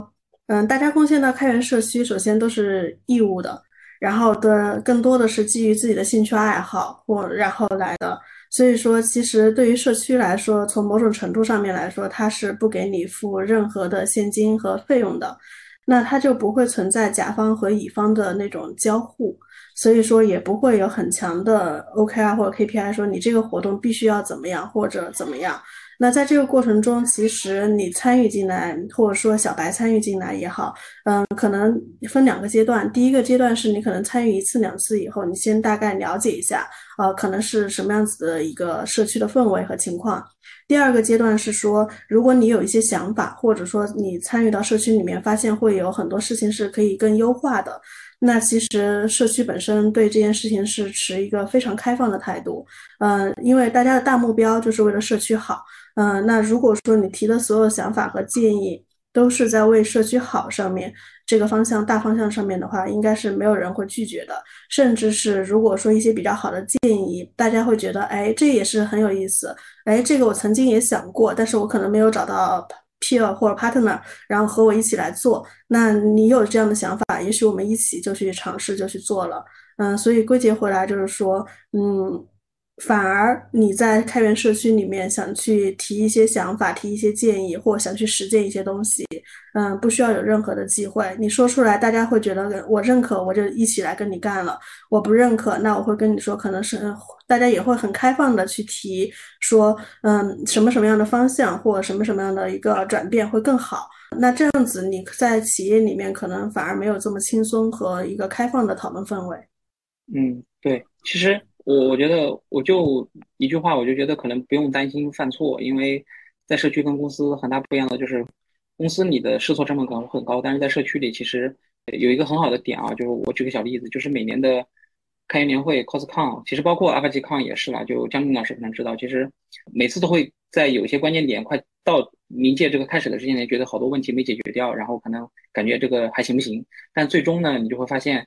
嗯，大家贡献到开源社区，首先都是义务的，然后的更多的是基于自己的兴趣爱好或然后来的。所以说，其实对于社区来说，从某种程度上面来说，它是不给你付任何的现金和费用的，那它就不会存在甲方和乙方的那种交互。所以说也不会有很强的 OKR 或者 KPI 说你这个活动必须要怎么样或者怎么样。那在这个过程中，其实你参与进来，或者说小白参与进来也好，嗯，可能分两个阶段。第一个阶段是你可能参与一次两次以后，你先大概了解一下，呃，可能是什么样子的一个社区的氛围和情况。第二个阶段是说，如果你有一些想法，或者说你参与到社区里面，发现会有很多事情是可以更优化的。那其实社区本身对这件事情是持一个非常开放的态度，嗯，因为大家的大目标就是为了社区好，嗯，那如果说你提的所有想法和建议都是在为社区好上面这个方向大方向上面的话，应该是没有人会拒绝的，甚至是如果说一些比较好的建议，大家会觉得，哎，这也是很有意思，哎，这个我曾经也想过，但是我可能没有找到。peer 或者 partner，然后和我一起来做。那你有这样的想法，也许我们一起就去尝试，就去做了。嗯，所以归结回来就是说，嗯。反而你在开源社区里面想去提一些想法、提一些建议，或想去实践一些东西，嗯，不需要有任何的忌讳。你说出来，大家会觉得我认可，我就一起来跟你干了；我不认可，那我会跟你说，可能是大家也会很开放的去提，说嗯，什么什么样的方向或什么什么样的一个转变会更好。那这样子你在企业里面可能反而没有这么轻松和一个开放的讨论氛围。嗯，对，其实。我我觉得我就一句话，我就觉得可能不用担心犯错，因为在社区跟公司很大不一样的就是，公司你的试错成本可能会很高，但是在社区里其实有一个很好的点啊，就是我举个小例子，就是每年的开源年会 CosCon，其实包括 AlphaGCon 也是啦，就江军老师可能知道，其实每次都会在有些关键点快到临界这个开始的时间点，觉得好多问题没解决掉，然后可能感觉这个还行不行，但最终呢，你就会发现。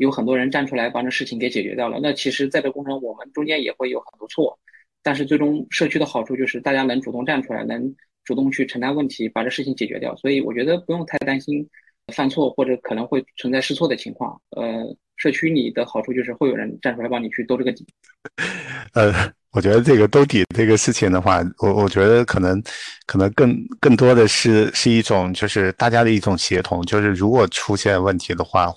有很多人站出来把这事情给解决掉了。那其实，在这过程，我们中间也会有很多错，但是最终社区的好处就是大家能主动站出来，能主动去承担问题，把这事情解决掉。所以我觉得不用太担心犯错或者可能会存在试错的情况。呃，社区里的好处就是会有人站出来帮你去兜这个底。呃。我觉得这个兜底这个事情的话，我我觉得可能，可能更更多的是是一种就是大家的一种协同，就是如果出现问题的话，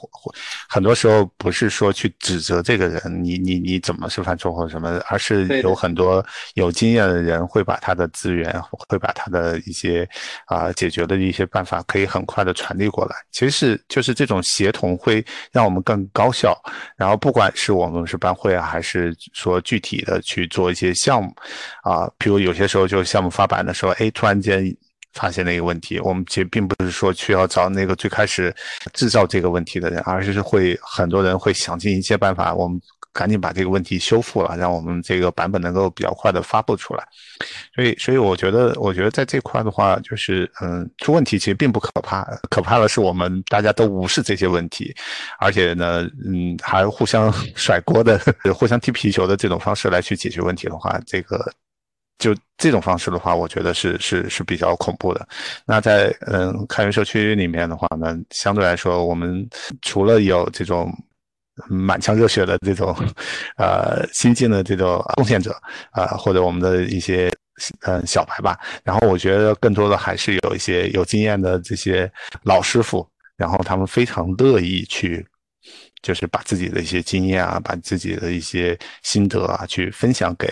很多时候不是说去指责这个人，你你你怎么是犯错或者什么，而是有很多有经验的人会把他的资源，会把他的一些啊解决的一些办法，可以很快的传递过来。其实是就是这种协同会让我们更高效。然后不管是我们是班会啊，还是说具体的去做。做一些项目，啊，比如有些时候就项目发版的时候，哎，突然间发现了一个问题，我们其实并不是说去要找那个最开始制造这个问题的人，而是会很多人会想尽一切办法，我们。赶紧把这个问题修复了，让我们这个版本能够比较快的发布出来。所以，所以我觉得，我觉得在这块的话，就是嗯，出问题其实并不可怕，可怕的是我们大家都无视这些问题，而且呢，嗯，还互相 甩锅的、互相踢皮球的这种方式来去解决问题的话，这个就这种方式的话，我觉得是是是比较恐怖的。那在嗯开源社区里面的话呢，相对来说，我们除了有这种。满腔热血的这种，呃，新进的这种贡献者，啊，或者我们的一些嗯小白吧。然后我觉得更多的还是有一些有经验的这些老师傅，然后他们非常乐意去，就是把自己的一些经验啊，把自己的一些心得啊，去分享给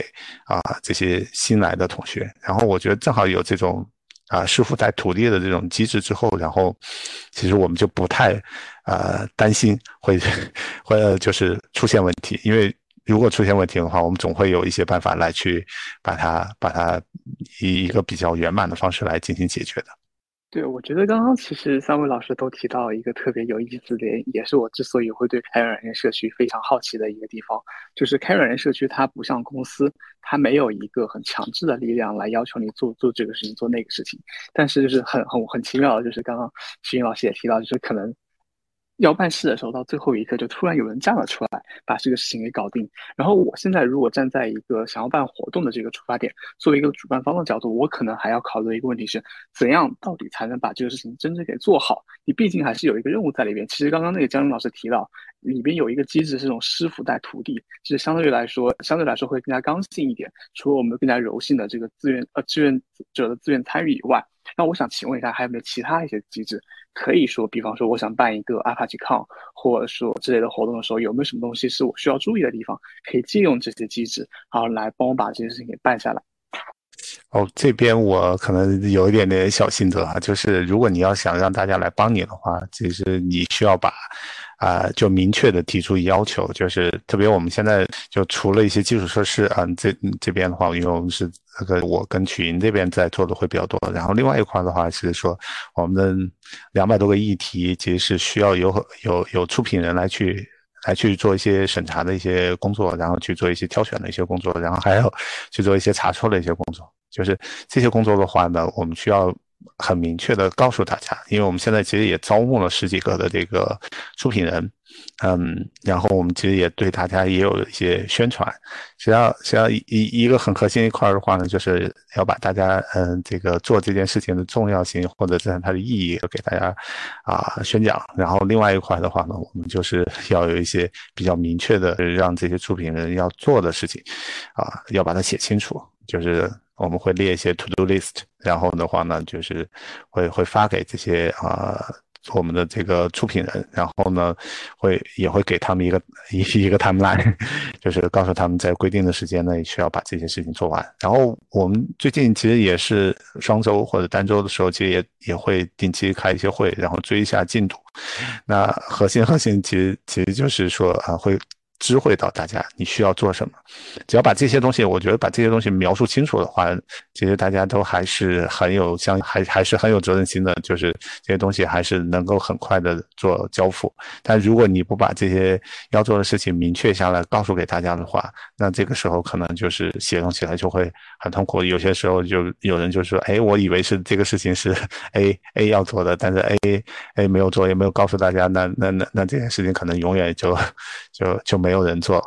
啊这些新来的同学。然后我觉得正好有这种。啊，师傅带徒弟的这种机制之后，然后其实我们就不太呃担心会会就是出现问题，因为如果出现问题的话，我们总会有一些办法来去把它把它以一个比较圆满的方式来进行解决的。对，我觉得刚刚其实三位老师都提到一个特别有意思的，也是我之所以会对开源软件社区非常好奇的一个地方，就是开源软件社区它不像公司，它没有一个很强制的力量来要求你做做这个事情做那个事情，但是就是很很很奇妙的，就是刚刚徐云老师也提到，就是可能。要办事的时候，到最后一刻就突然有人站了出来，把这个事情给搞定。然后我现在如果站在一个想要办活动的这个出发点，作为一个主办方的角度，我可能还要考虑一个问题是，怎样到底才能把这个事情真正给做好？你毕竟还是有一个任务在里边。其实刚刚那个江林老师提到，里边有一个机制是这种师傅带徒弟，其实相对于来说，相对来说会更加刚性一点。除了我们更加柔性的这个自愿呃志愿者的自愿参与以外。那我想请问一下，还有没有其他一些机制可以说，比方说我想办一个 ApacheCon 或者说之类的活动的时候，有没有什么东西是我需要注意的地方，可以借用这些机制，然后来帮我把这件事情给办下来？哦，这边我可能有一点点小心得啊，就是如果你要想让大家来帮你的话，其实你需要把。啊，就明确的提出要求，就是特别我们现在就除了一些基础设施啊，这这边的话，因为我们是那个我跟曲云这边在做的会比较多，然后另外一块的话是说，我们的两百多个议题其实是需要有有有出品人来去来去做一些审查的一些工作，然后去做一些挑选的一些工作，然后还有去做一些查错的一些工作，就是这些工作的话呢，我们需要。很明确的告诉大家，因为我们现在其实也招募了十几个的这个出品人，嗯，然后我们其实也对大家也有一些宣传。实际上，实际上一一个很核心一块的话呢，就是要把大家嗯这个做这件事情的重要性或者是它的意义给大家啊宣讲。然后另外一块的话呢，我们就是 要有一些比较明确的让这些出品人要做的事情，啊，要把它写清楚，就是。我们会列一些 to do list，然后的话呢，就是会会发给这些啊我们的这个出品人，然后呢会也会给他们一个一一个 timeline，就是告诉他们在规定的时间内需要把这些事情做完。然后我们最近其实也是双周或者单周的时候，其实也也会定期开一些会，然后追一下进度。那核心核心其实其实就是说啊会。知会到大家你需要做什么，只要把这些东西，我觉得把这些东西描述清楚的话，其实大家都还是很有相，还还是很有责任心的，就是这些东西还是能够很快的做交付。但如果你不把这些要做的事情明确下来，告诉给大家的话，那这个时候可能就是协同起来就会很痛苦。有些时候就有人就说，哎，我以为是这个事情是 A A 要做的，但是 A A 没有做，也没有告诉大家，那那那那这件事情可能永远就就就没。没有人做，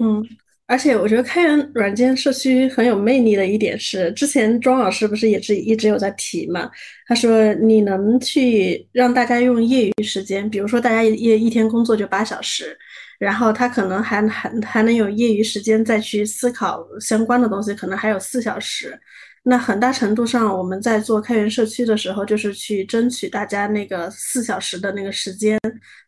嗯，而且我觉得开源软件社区很有魅力的一点是，之前庄老师不是也是一直有在提嘛？他说你能去让大家用业余时间，比如说大家一一天工作就八小时，然后他可能还还还能有业余时间再去思考相关的东西，可能还有四小时。那很大程度上，我们在做开源社区的时候，就是去争取大家那个四小时的那个时间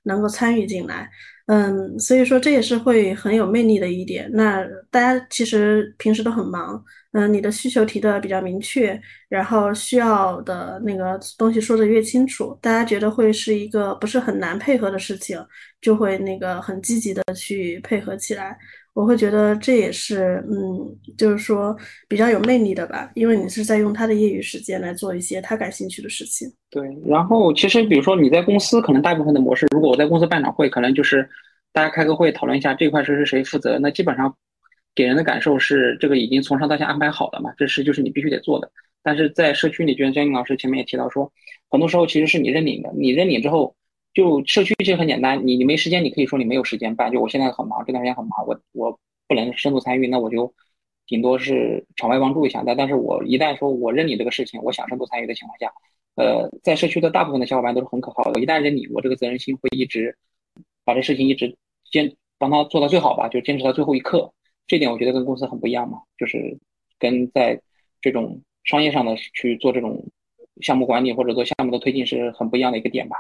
能够参与进来。嗯，所以说这也是会很有魅力的一点。那大家其实平时都很忙，嗯，你的需求提的比较明确，然后需要的那个东西说的越清楚，大家觉得会是一个不是很难配合的事情，就会那个很积极的去配合起来。我会觉得这也是，嗯，就是说比较有魅力的吧，因为你是在用他的业余时间来做一些他感兴趣的事情。对，然后其实比如说你在公司，可能大部分的模式，如果我在公司办场会，可能就是大家开个会讨论一下这块事是谁负责，那基本上给人的感受是这个已经从上到下安排好了嘛，这事就是你必须得做的。但是在社区里，就像江宁老师前面也提到说，很多时候其实是你认领的，你认领之后。就社区其实很简单，你你没时间，你可以说你没有时间办。就我现在很忙，这段时间很忙，我我不能深度参与，那我就顶多是场外帮助一下。但但是我一旦说我认你这个事情，我想深度参与的情况下，呃，在社区的大部分的小伙伴都是很可靠的。一旦认你，我这个责任心会一直把这事情一直坚帮他做到最好吧，就坚持到最后一刻。这点我觉得跟公司很不一样嘛，就是跟在这种商业上的去做这种项目管理或者做项目的推进是很不一样的一个点吧。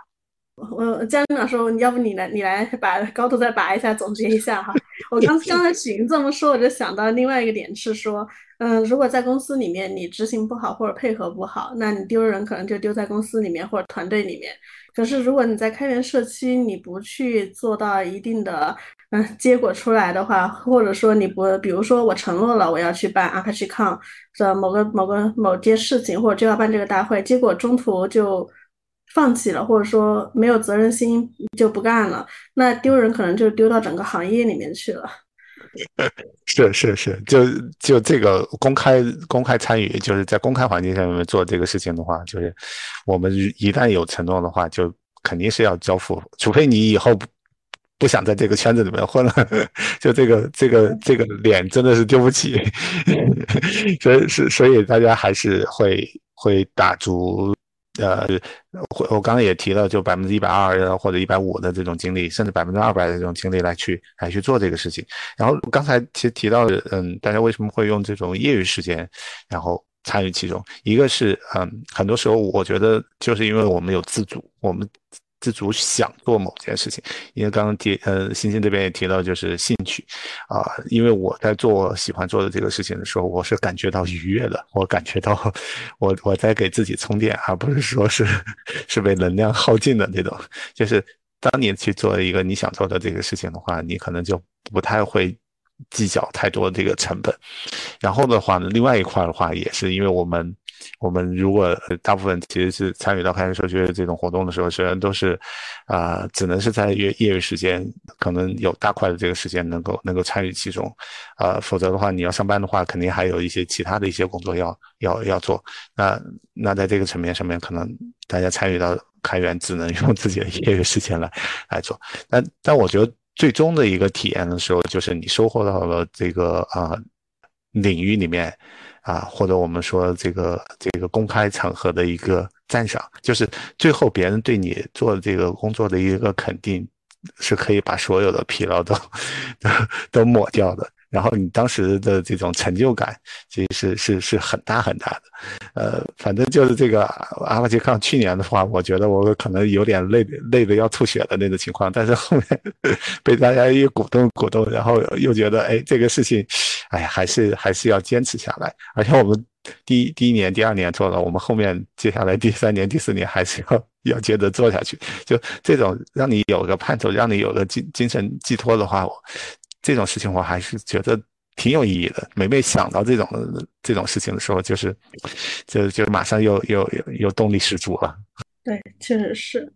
我江长说，要不你来，你来把高度再拔一下，总结一下哈。我刚 刚才许云这么说，我就想到另外一个点是说，嗯，如果在公司里面你执行不好或者配合不好，那你丢人可能就丢在公司里面或者团队里面。可是如果你在开源社区，你不去做到一定的嗯结果出来的话，或者说你不，比如说我承诺了我要去办 ApacheCon 的某个某个某件事情，或者就要办这个大会，结果中途就。放弃了，或者说没有责任心就不干了，那丢人可能就丢到整个行业里面去了。是是是，就就这个公开公开参与，就是在公开环境下面做这个事情的话，就是我们一旦有承诺的话，就肯定是要交付，除非你以后不不想在这个圈子里面混了，就这个这个这个脸真的是丢不起。所以是所以大家还是会会打足。呃，我我刚刚也提了，就百分之一百二或者一百五的这种精力，甚至百分之二百的这种精力来去来去做这个事情。然后刚才其实提到，嗯，大家为什么会用这种业余时间，然后参与其中。一个是，嗯，很多时候我觉得就是因为我们有自主，我们自主想做某件事情。因为刚刚提，呃，欣欣这边也提到就是兴趣，啊，因为我在做喜欢做的这个事情的时候，我是感觉到愉悦的，我感觉到 我我在给自己充电，而不是说是 是被能量耗尽的那种。就是当你去做一个你想做的这个事情的话，你可能就不太会。计较太多这个成本，然后的话呢，另外一块的话也是因为我们，我们如果大部分其实是参与到开源社区这种活动的时候，虽然都是，啊，只能是在业业余时间，可能有大块的这个时间能够能够参与其中，啊，否则的话你要上班的话，肯定还有一些其他的一些工作要要要做。那那在这个层面上面，可能大家参与到开源只能 用自己的业余时间来来做。但但我觉得。最终的一个体验的时候，就是你收获到了这个啊领域里面啊，或者我们说这个这个公开场合的一个赞赏，就是最后别人对你做这个工作的一个肯定，是可以把所有的疲劳都 都都抹掉的。然后你当时的这种成就感，其实是是是很大很大的，呃，反正就是这个阿拉杰康去年的话，我觉得我可能有点累累的要吐血的那种情况，但是后面 被大家一鼓动鼓动，然后又觉得哎这个事情，哎呀还是还是要坚持下来，而且我们第一第一年第二年做了，我们后面接下来第三年第四年还是要 要接着做下去，就这种让你有个盼头，让你有个精精神寄托的话。这种事情我还是觉得挺有意义的。每每想到这种这种事情的时候，就是，就就马上又又又动力十足了。对，确实是。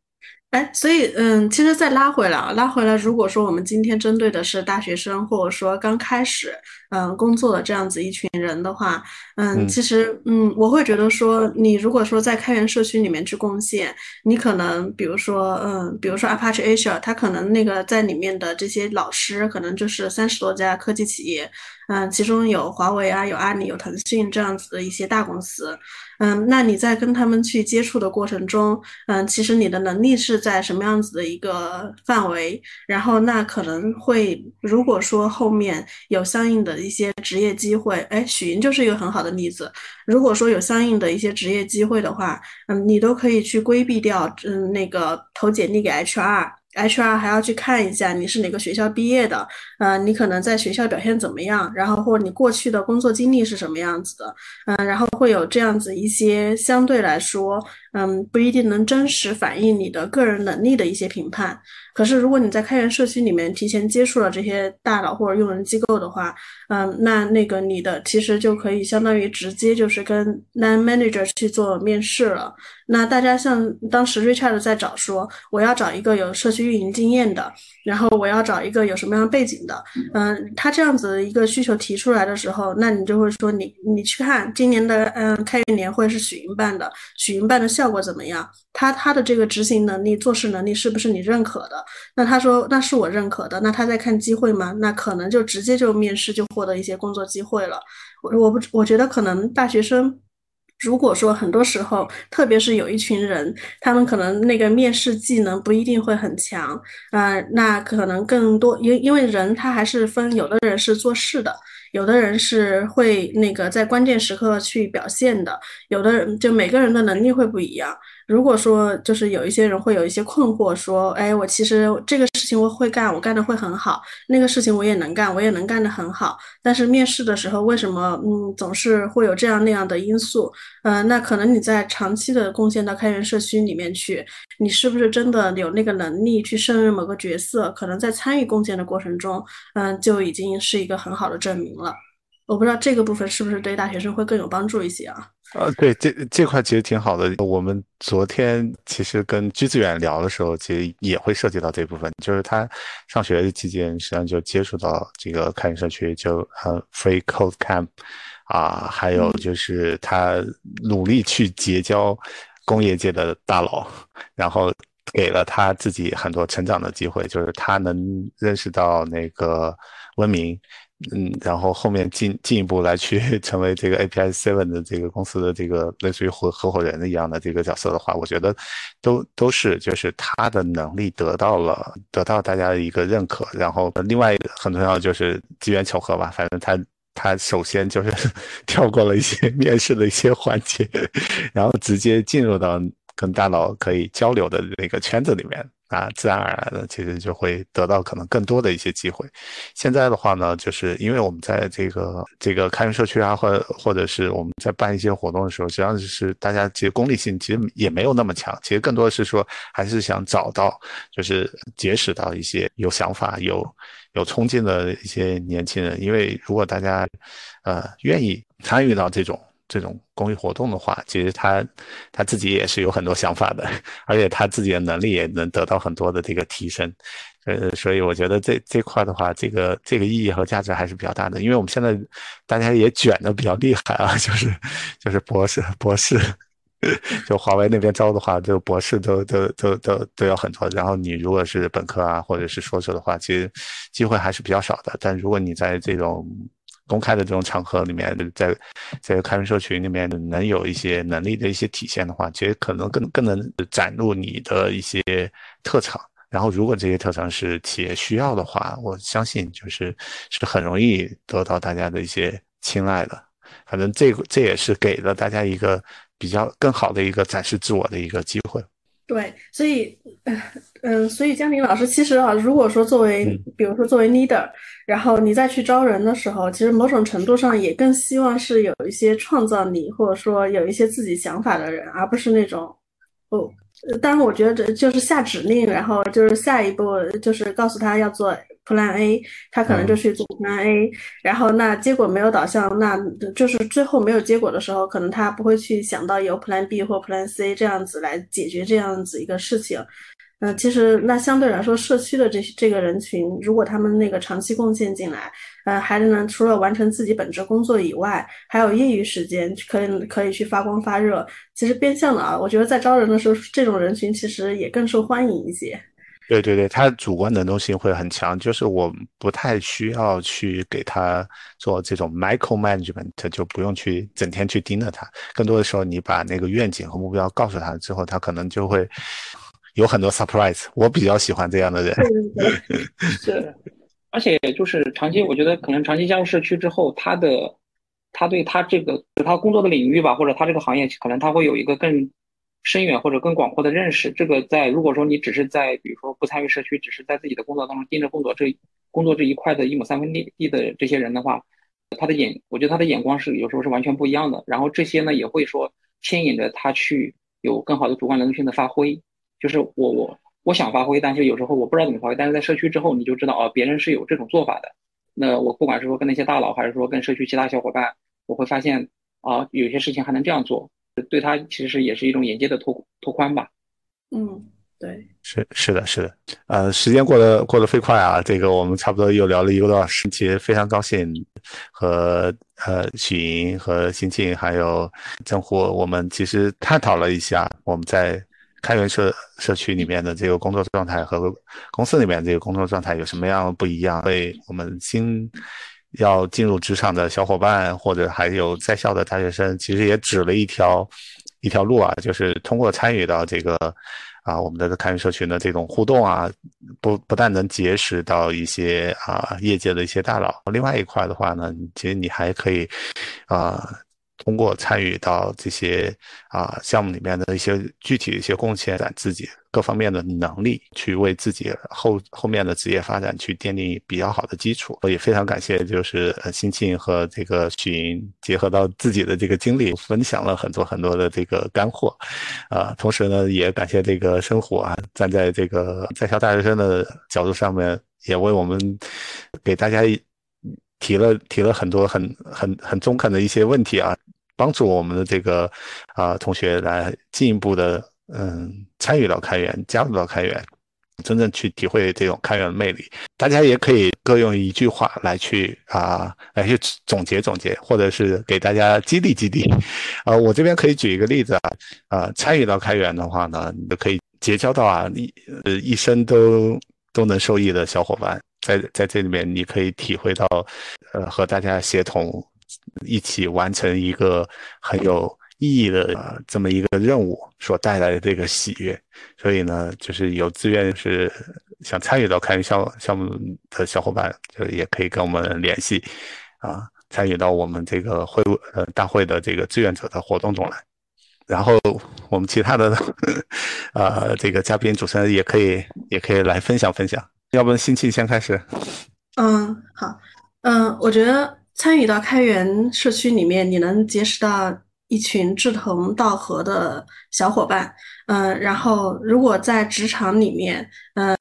哎，所以，嗯，其实再拉回来啊，拉回来，如果说我们今天针对的是大学生，或者说刚开始，嗯，工作的这样子一群人的话，嗯，其实，嗯，我会觉得说，你如果说在开源社区里面去贡献，你可能，比如说，嗯，比如说 Apache Asia，它可能那个在里面的这些老师，可能就是三十多家科技企业，嗯，其中有华为啊，有阿里，有腾讯这样子的一些大公司。嗯，那你在跟他们去接触的过程中，嗯，其实你的能力是在什么样子的一个范围？然后那可能会，如果说后面有相应的一些职业机会，哎，许云就是一个很好的例子。如果说有相应的一些职业机会的话，嗯，你都可以去规避掉，嗯，那个投简历给 HR。HR 还要去看一下你是哪个学校毕业的，呃，你可能在学校表现怎么样，然后或者你过去的工作经历是什么样子的，嗯，然后会有这样子一些相对来说，嗯，不一定能真实反映你的个人能力的一些评判。可是如果你在开源社区里面提前接触了这些大佬或者用人机构的话，嗯，那那个你的其实就可以相当于直接就是跟 line manager 去做面试了。那大家像当时 Richard 在找说，我要找一个有社区运营经验的，然后我要找一个有什么样背景的，嗯，他这样子一个需求提出来的时候，那你就会说你你去看今年的嗯开源年会是许云办的，许云办的效果怎么样？他他的这个执行能力、做事能力是不是你认可的？那他说那是我认可的，那他在看机会吗？那可能就直接就面试就获得一些工作机会了。我我不我觉得可能大学生。如果说很多时候，特别是有一群人，他们可能那个面试技能不一定会很强，呃，那可能更多，因因为人他还是分，有的人是做事的，有的人是会那个在关键时刻去表现的，有的人就每个人的能力会不一样。如果说就是有一些人会有一些困惑，说，哎，我其实这个事情我会干，我干的会很好，那个事情我也能干，我也能干得很好，但是面试的时候为什么，嗯，总是会有这样那样的因素？嗯，那可能你在长期的贡献到开源社区里面去，你是不是真的有那个能力去胜任某个角色？可能在参与贡献的过程中，嗯，就已经是一个很好的证明了。我不知道这个部分是不是对大学生会更有帮助一些啊？呃，对，这这块其实挺好的。我们昨天其实跟居子远聊的时候，其实也会涉及到这部分，就是他上学期间实际上就接触到这个开源社区，就呃 Free Code Camp，啊，还有就是他努力去结交工业界的大佬，然后给了他自己很多成长的机会，就是他能认识到那个文明。嗯，然后后面进进一步来去 成为这个 API Seven 的这个公司的这个类似于合合伙人一样的这个角色的话，我觉得都都是就是他的能力得到了得到大家的一个认可，然后另外一个很重要就是机缘巧合吧，反正他他首先就是 跳过了一些 面试的一些环节，然后直接进入到跟大佬可以交流的那个圈子里面。啊，自然而然的，其实就会得到可能更多的一些机会。现在的话呢，就是因为我们在这个这个开源社区啊，或或者是我们在办一些活动的时候，实际上就是大家其实功利性其实也没有那么强，其实更多的是说还是想找到，就是结识到一些有想法、有有冲劲的一些年轻人。因为如果大家呃愿意参与到这种。这种公益活动的话，其实他他自己也是有很多想法的，而且他自己的能力也能得到很多的这个提升，呃，所以我觉得这这块的话，这个这个意义和价值还是比较大的。因为我们现在大家也卷的比较厉害啊，就是就是博士博士，就华为那边招的话，就博士都都都都都要很多。然后你如果是本科啊，或者是硕士的话，其实机会还是比较少的。但如果你在这种公开的这种场合里面，在在开源社群里面能有一些能力的一些体现的话，其实可能更更能展露你的一些特长。然后，如果这些特长是企业需要的话，我相信就是是很容易得到大家的一些青睐的。反正这个这也是给了大家一个比较更好的一个展示自我的一个机会。对，所以，嗯，所以江林老师，其实啊，如果说作为，比如说作为 leader，然后你再去招人的时候，其实某种程度上也更希望是有一些创造力，或者说有一些自己想法的人，而不是那种，哦，当然，我觉得这就是下指令，然后就是下一步就是告诉他要做。Plan A，他可能就去做 Plan A，然后那结果没有导向，那就是最后没有结果的时候，可能他不会去想到有 Plan B 或 Plan C 这样子来解决这样子一个事情。嗯，其实那相对来说，社区的这这个人群，如果他们那个长期贡献进来，呃，孩子呢除了完成自己本职工作以外，还有业余时间可以可以去发光发热。其实变相的啊，我觉得在招人的时候，这种人群其实也更受欢迎一些。对对对，他主观能动性会很强，就是我不太需要去给他做这种 micro management，就不用去整天去盯着他。更多的时候，你把那个愿景和目标告诉他之后，他可能就会有很多 surprise。我比较喜欢这样的人。是，而且就是长期，我觉得可能长期加入社区之后，他的他对他这个他工作的领域吧，或者他这个行业，可能他会有一个更。深远或者更广阔的认识，这个在如果说你只是在比如说不参与社区，只是在自己的工作当中盯着工作这工作这一块的一亩三分地地的这些人的话，他的眼，我觉得他的眼光是有时候是完全不一样的。然后这些呢也会说牵引着他去有更好的主观能动性的发挥。就是我我我想发挥，但是有时候我不知道怎么发挥。但是在社区之后，你就知道哦，别人是有这种做法的。那我不管是说跟那些大佬，还是说跟社区其他小伙伴，我会发现啊，有些事情还能这样做。对他其实也是一种眼界的拓拓宽吧。嗯，对，是是的，是的。呃，时间过得过得飞快啊，这个我们差不多又聊了一个多小时，其实非常高兴和呃许莹和新庆还有郑虎，我们其实探讨了一下我们在开源社社区里面的这个工作状态和公司里面这个工作状态有什么样不一样，为我们新。要进入职场的小伙伴，或者还有在校的大学生，其实也指了一条一条路啊，就是通过参与到这个啊我们的开源社群的这种互动啊，不不但能结识到一些啊业界的一些大佬，另外一块的话呢，其实你还可以啊。通过参与到这些啊项目里面的一些具体的一些贡献，展自己各方面的能力，去为自己后后面的职业发展去奠定比较好的基础。我也非常感谢，就是呃新庆和这个许莹结合到自己的这个经历，分享了很多很多的这个干货。啊，同时呢，也感谢这个生活啊，站在这个在校大学生的角度上面，也为我们给大家。提了提了很多很很很中肯的一些问题啊，帮助我们的这个啊同学来进一步的嗯参与到开源，加入到开源，真正去体会这种开源的魅力。大家也可以各用一句话来去啊来去总结总结，或者是给大家激励激励。啊，我这边可以举一个例子啊，啊参与到开源的话呢，你都可以结交到啊一呃一生都都能受益的小伙伴。在在这里面，你可以体会到，呃，和大家协同一起完成一个很有意义的呃这么一个任务所带来的这个喜悦。所以呢，就是有自愿是想参与到开源项项目的小伙伴，就也可以跟我们联系，啊，参与到我们这个会呃大会的这个志愿者的活动中来。然后我们其他的 呃这个嘉宾主持人也可以也可以来分享分享。要不辛庆先开始？嗯，好，嗯，我觉得参与到开源社区里面，你能结识到一群志同道合的小伙伴。嗯，然后如果在职场里面，嗯，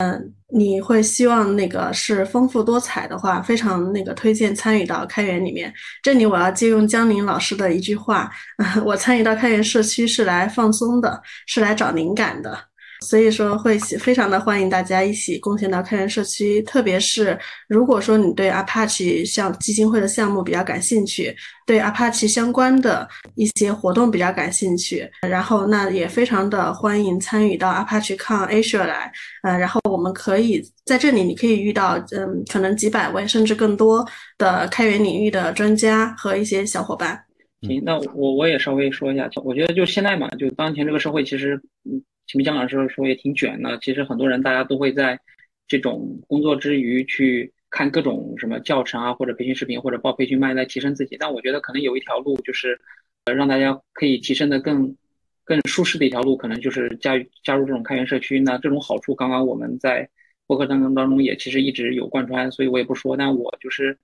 你会希望那个是丰富多彩的话，非常那个推荐参与到开源里面。这里我要借用江宁老师的一句话，我参与到开源社区是来放松的，是来找灵感的。所以说会非常的欢迎大家一起贡献到开源社区，特别是如果说你对 Apache 项基金会的项目比较感兴趣，对 Apache 相关的一些活动比较感兴趣，然后那也非常的欢迎参与到 ApacheCon Asia 来，呃，然后我们可以在这里你可以遇到嗯可能几百位甚至更多的开源领域的专家和一些小伙伴。行，那我我也稍微说一下，我觉得就现在嘛，就当前这个社会其实嗯嗯。前面姜老师说也挺卷的，其实很多人大家都会在这种工作之余去看各种什么教程啊，或者培训视频，或者报培训班来提升自己。但我觉得可能有一条路就是，呃，让大家可以提升的更更舒适的一条路，可能就是加加入这种开源社区。那这种好处，刚刚我们在播客当中当中也其实一直有贯穿，所以我也不说。但我就是。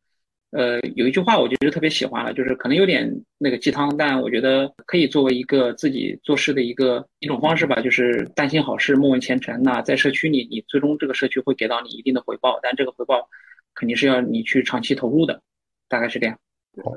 呃，有一句话我觉得特别喜欢了，就是可能有点那个鸡汤，但我觉得可以作为一个自己做事的一个一种方式吧，就是但行好事，莫问前程。那在社区里，你最终这个社区会给到你一定的回报，但这个回报肯定是要你去长期投入的，大概是这样。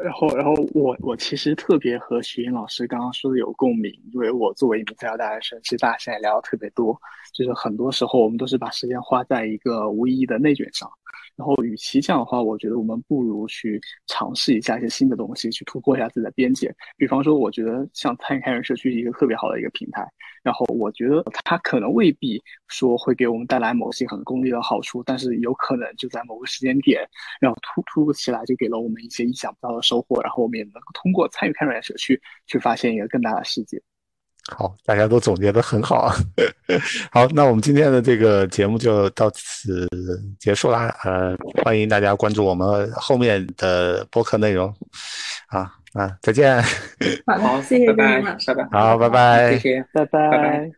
然后，然后我我其实特别和徐云老师刚刚说的有共鸣，因为我作为一名在校大学生，其实大家现在聊的特别多，就是很多时候我们都是把时间花在一个无意义的内卷上。然后，与其这样的话，我觉得我们不如去尝试一下一些新的东西，去突破一下自己的边界。比方说，我觉得像参与开源社区是一个特别好的一个平台。然后，我觉得它可能未必说会给我们带来某些很功利的好处，但是有可能就在某个时间点，然后突突如其来就给了我们一些意想不到的收获。然后，我们也能通过参与开源社区去发现一个更大的世界。好，大家都总结的很好啊。好，那我们今天的这个节目就到此结束啦。呃，欢迎大家关注我们后面的播客内容。啊，啊，再见。好，谢谢大家，拜拜。好，拜拜，谢谢，拜拜。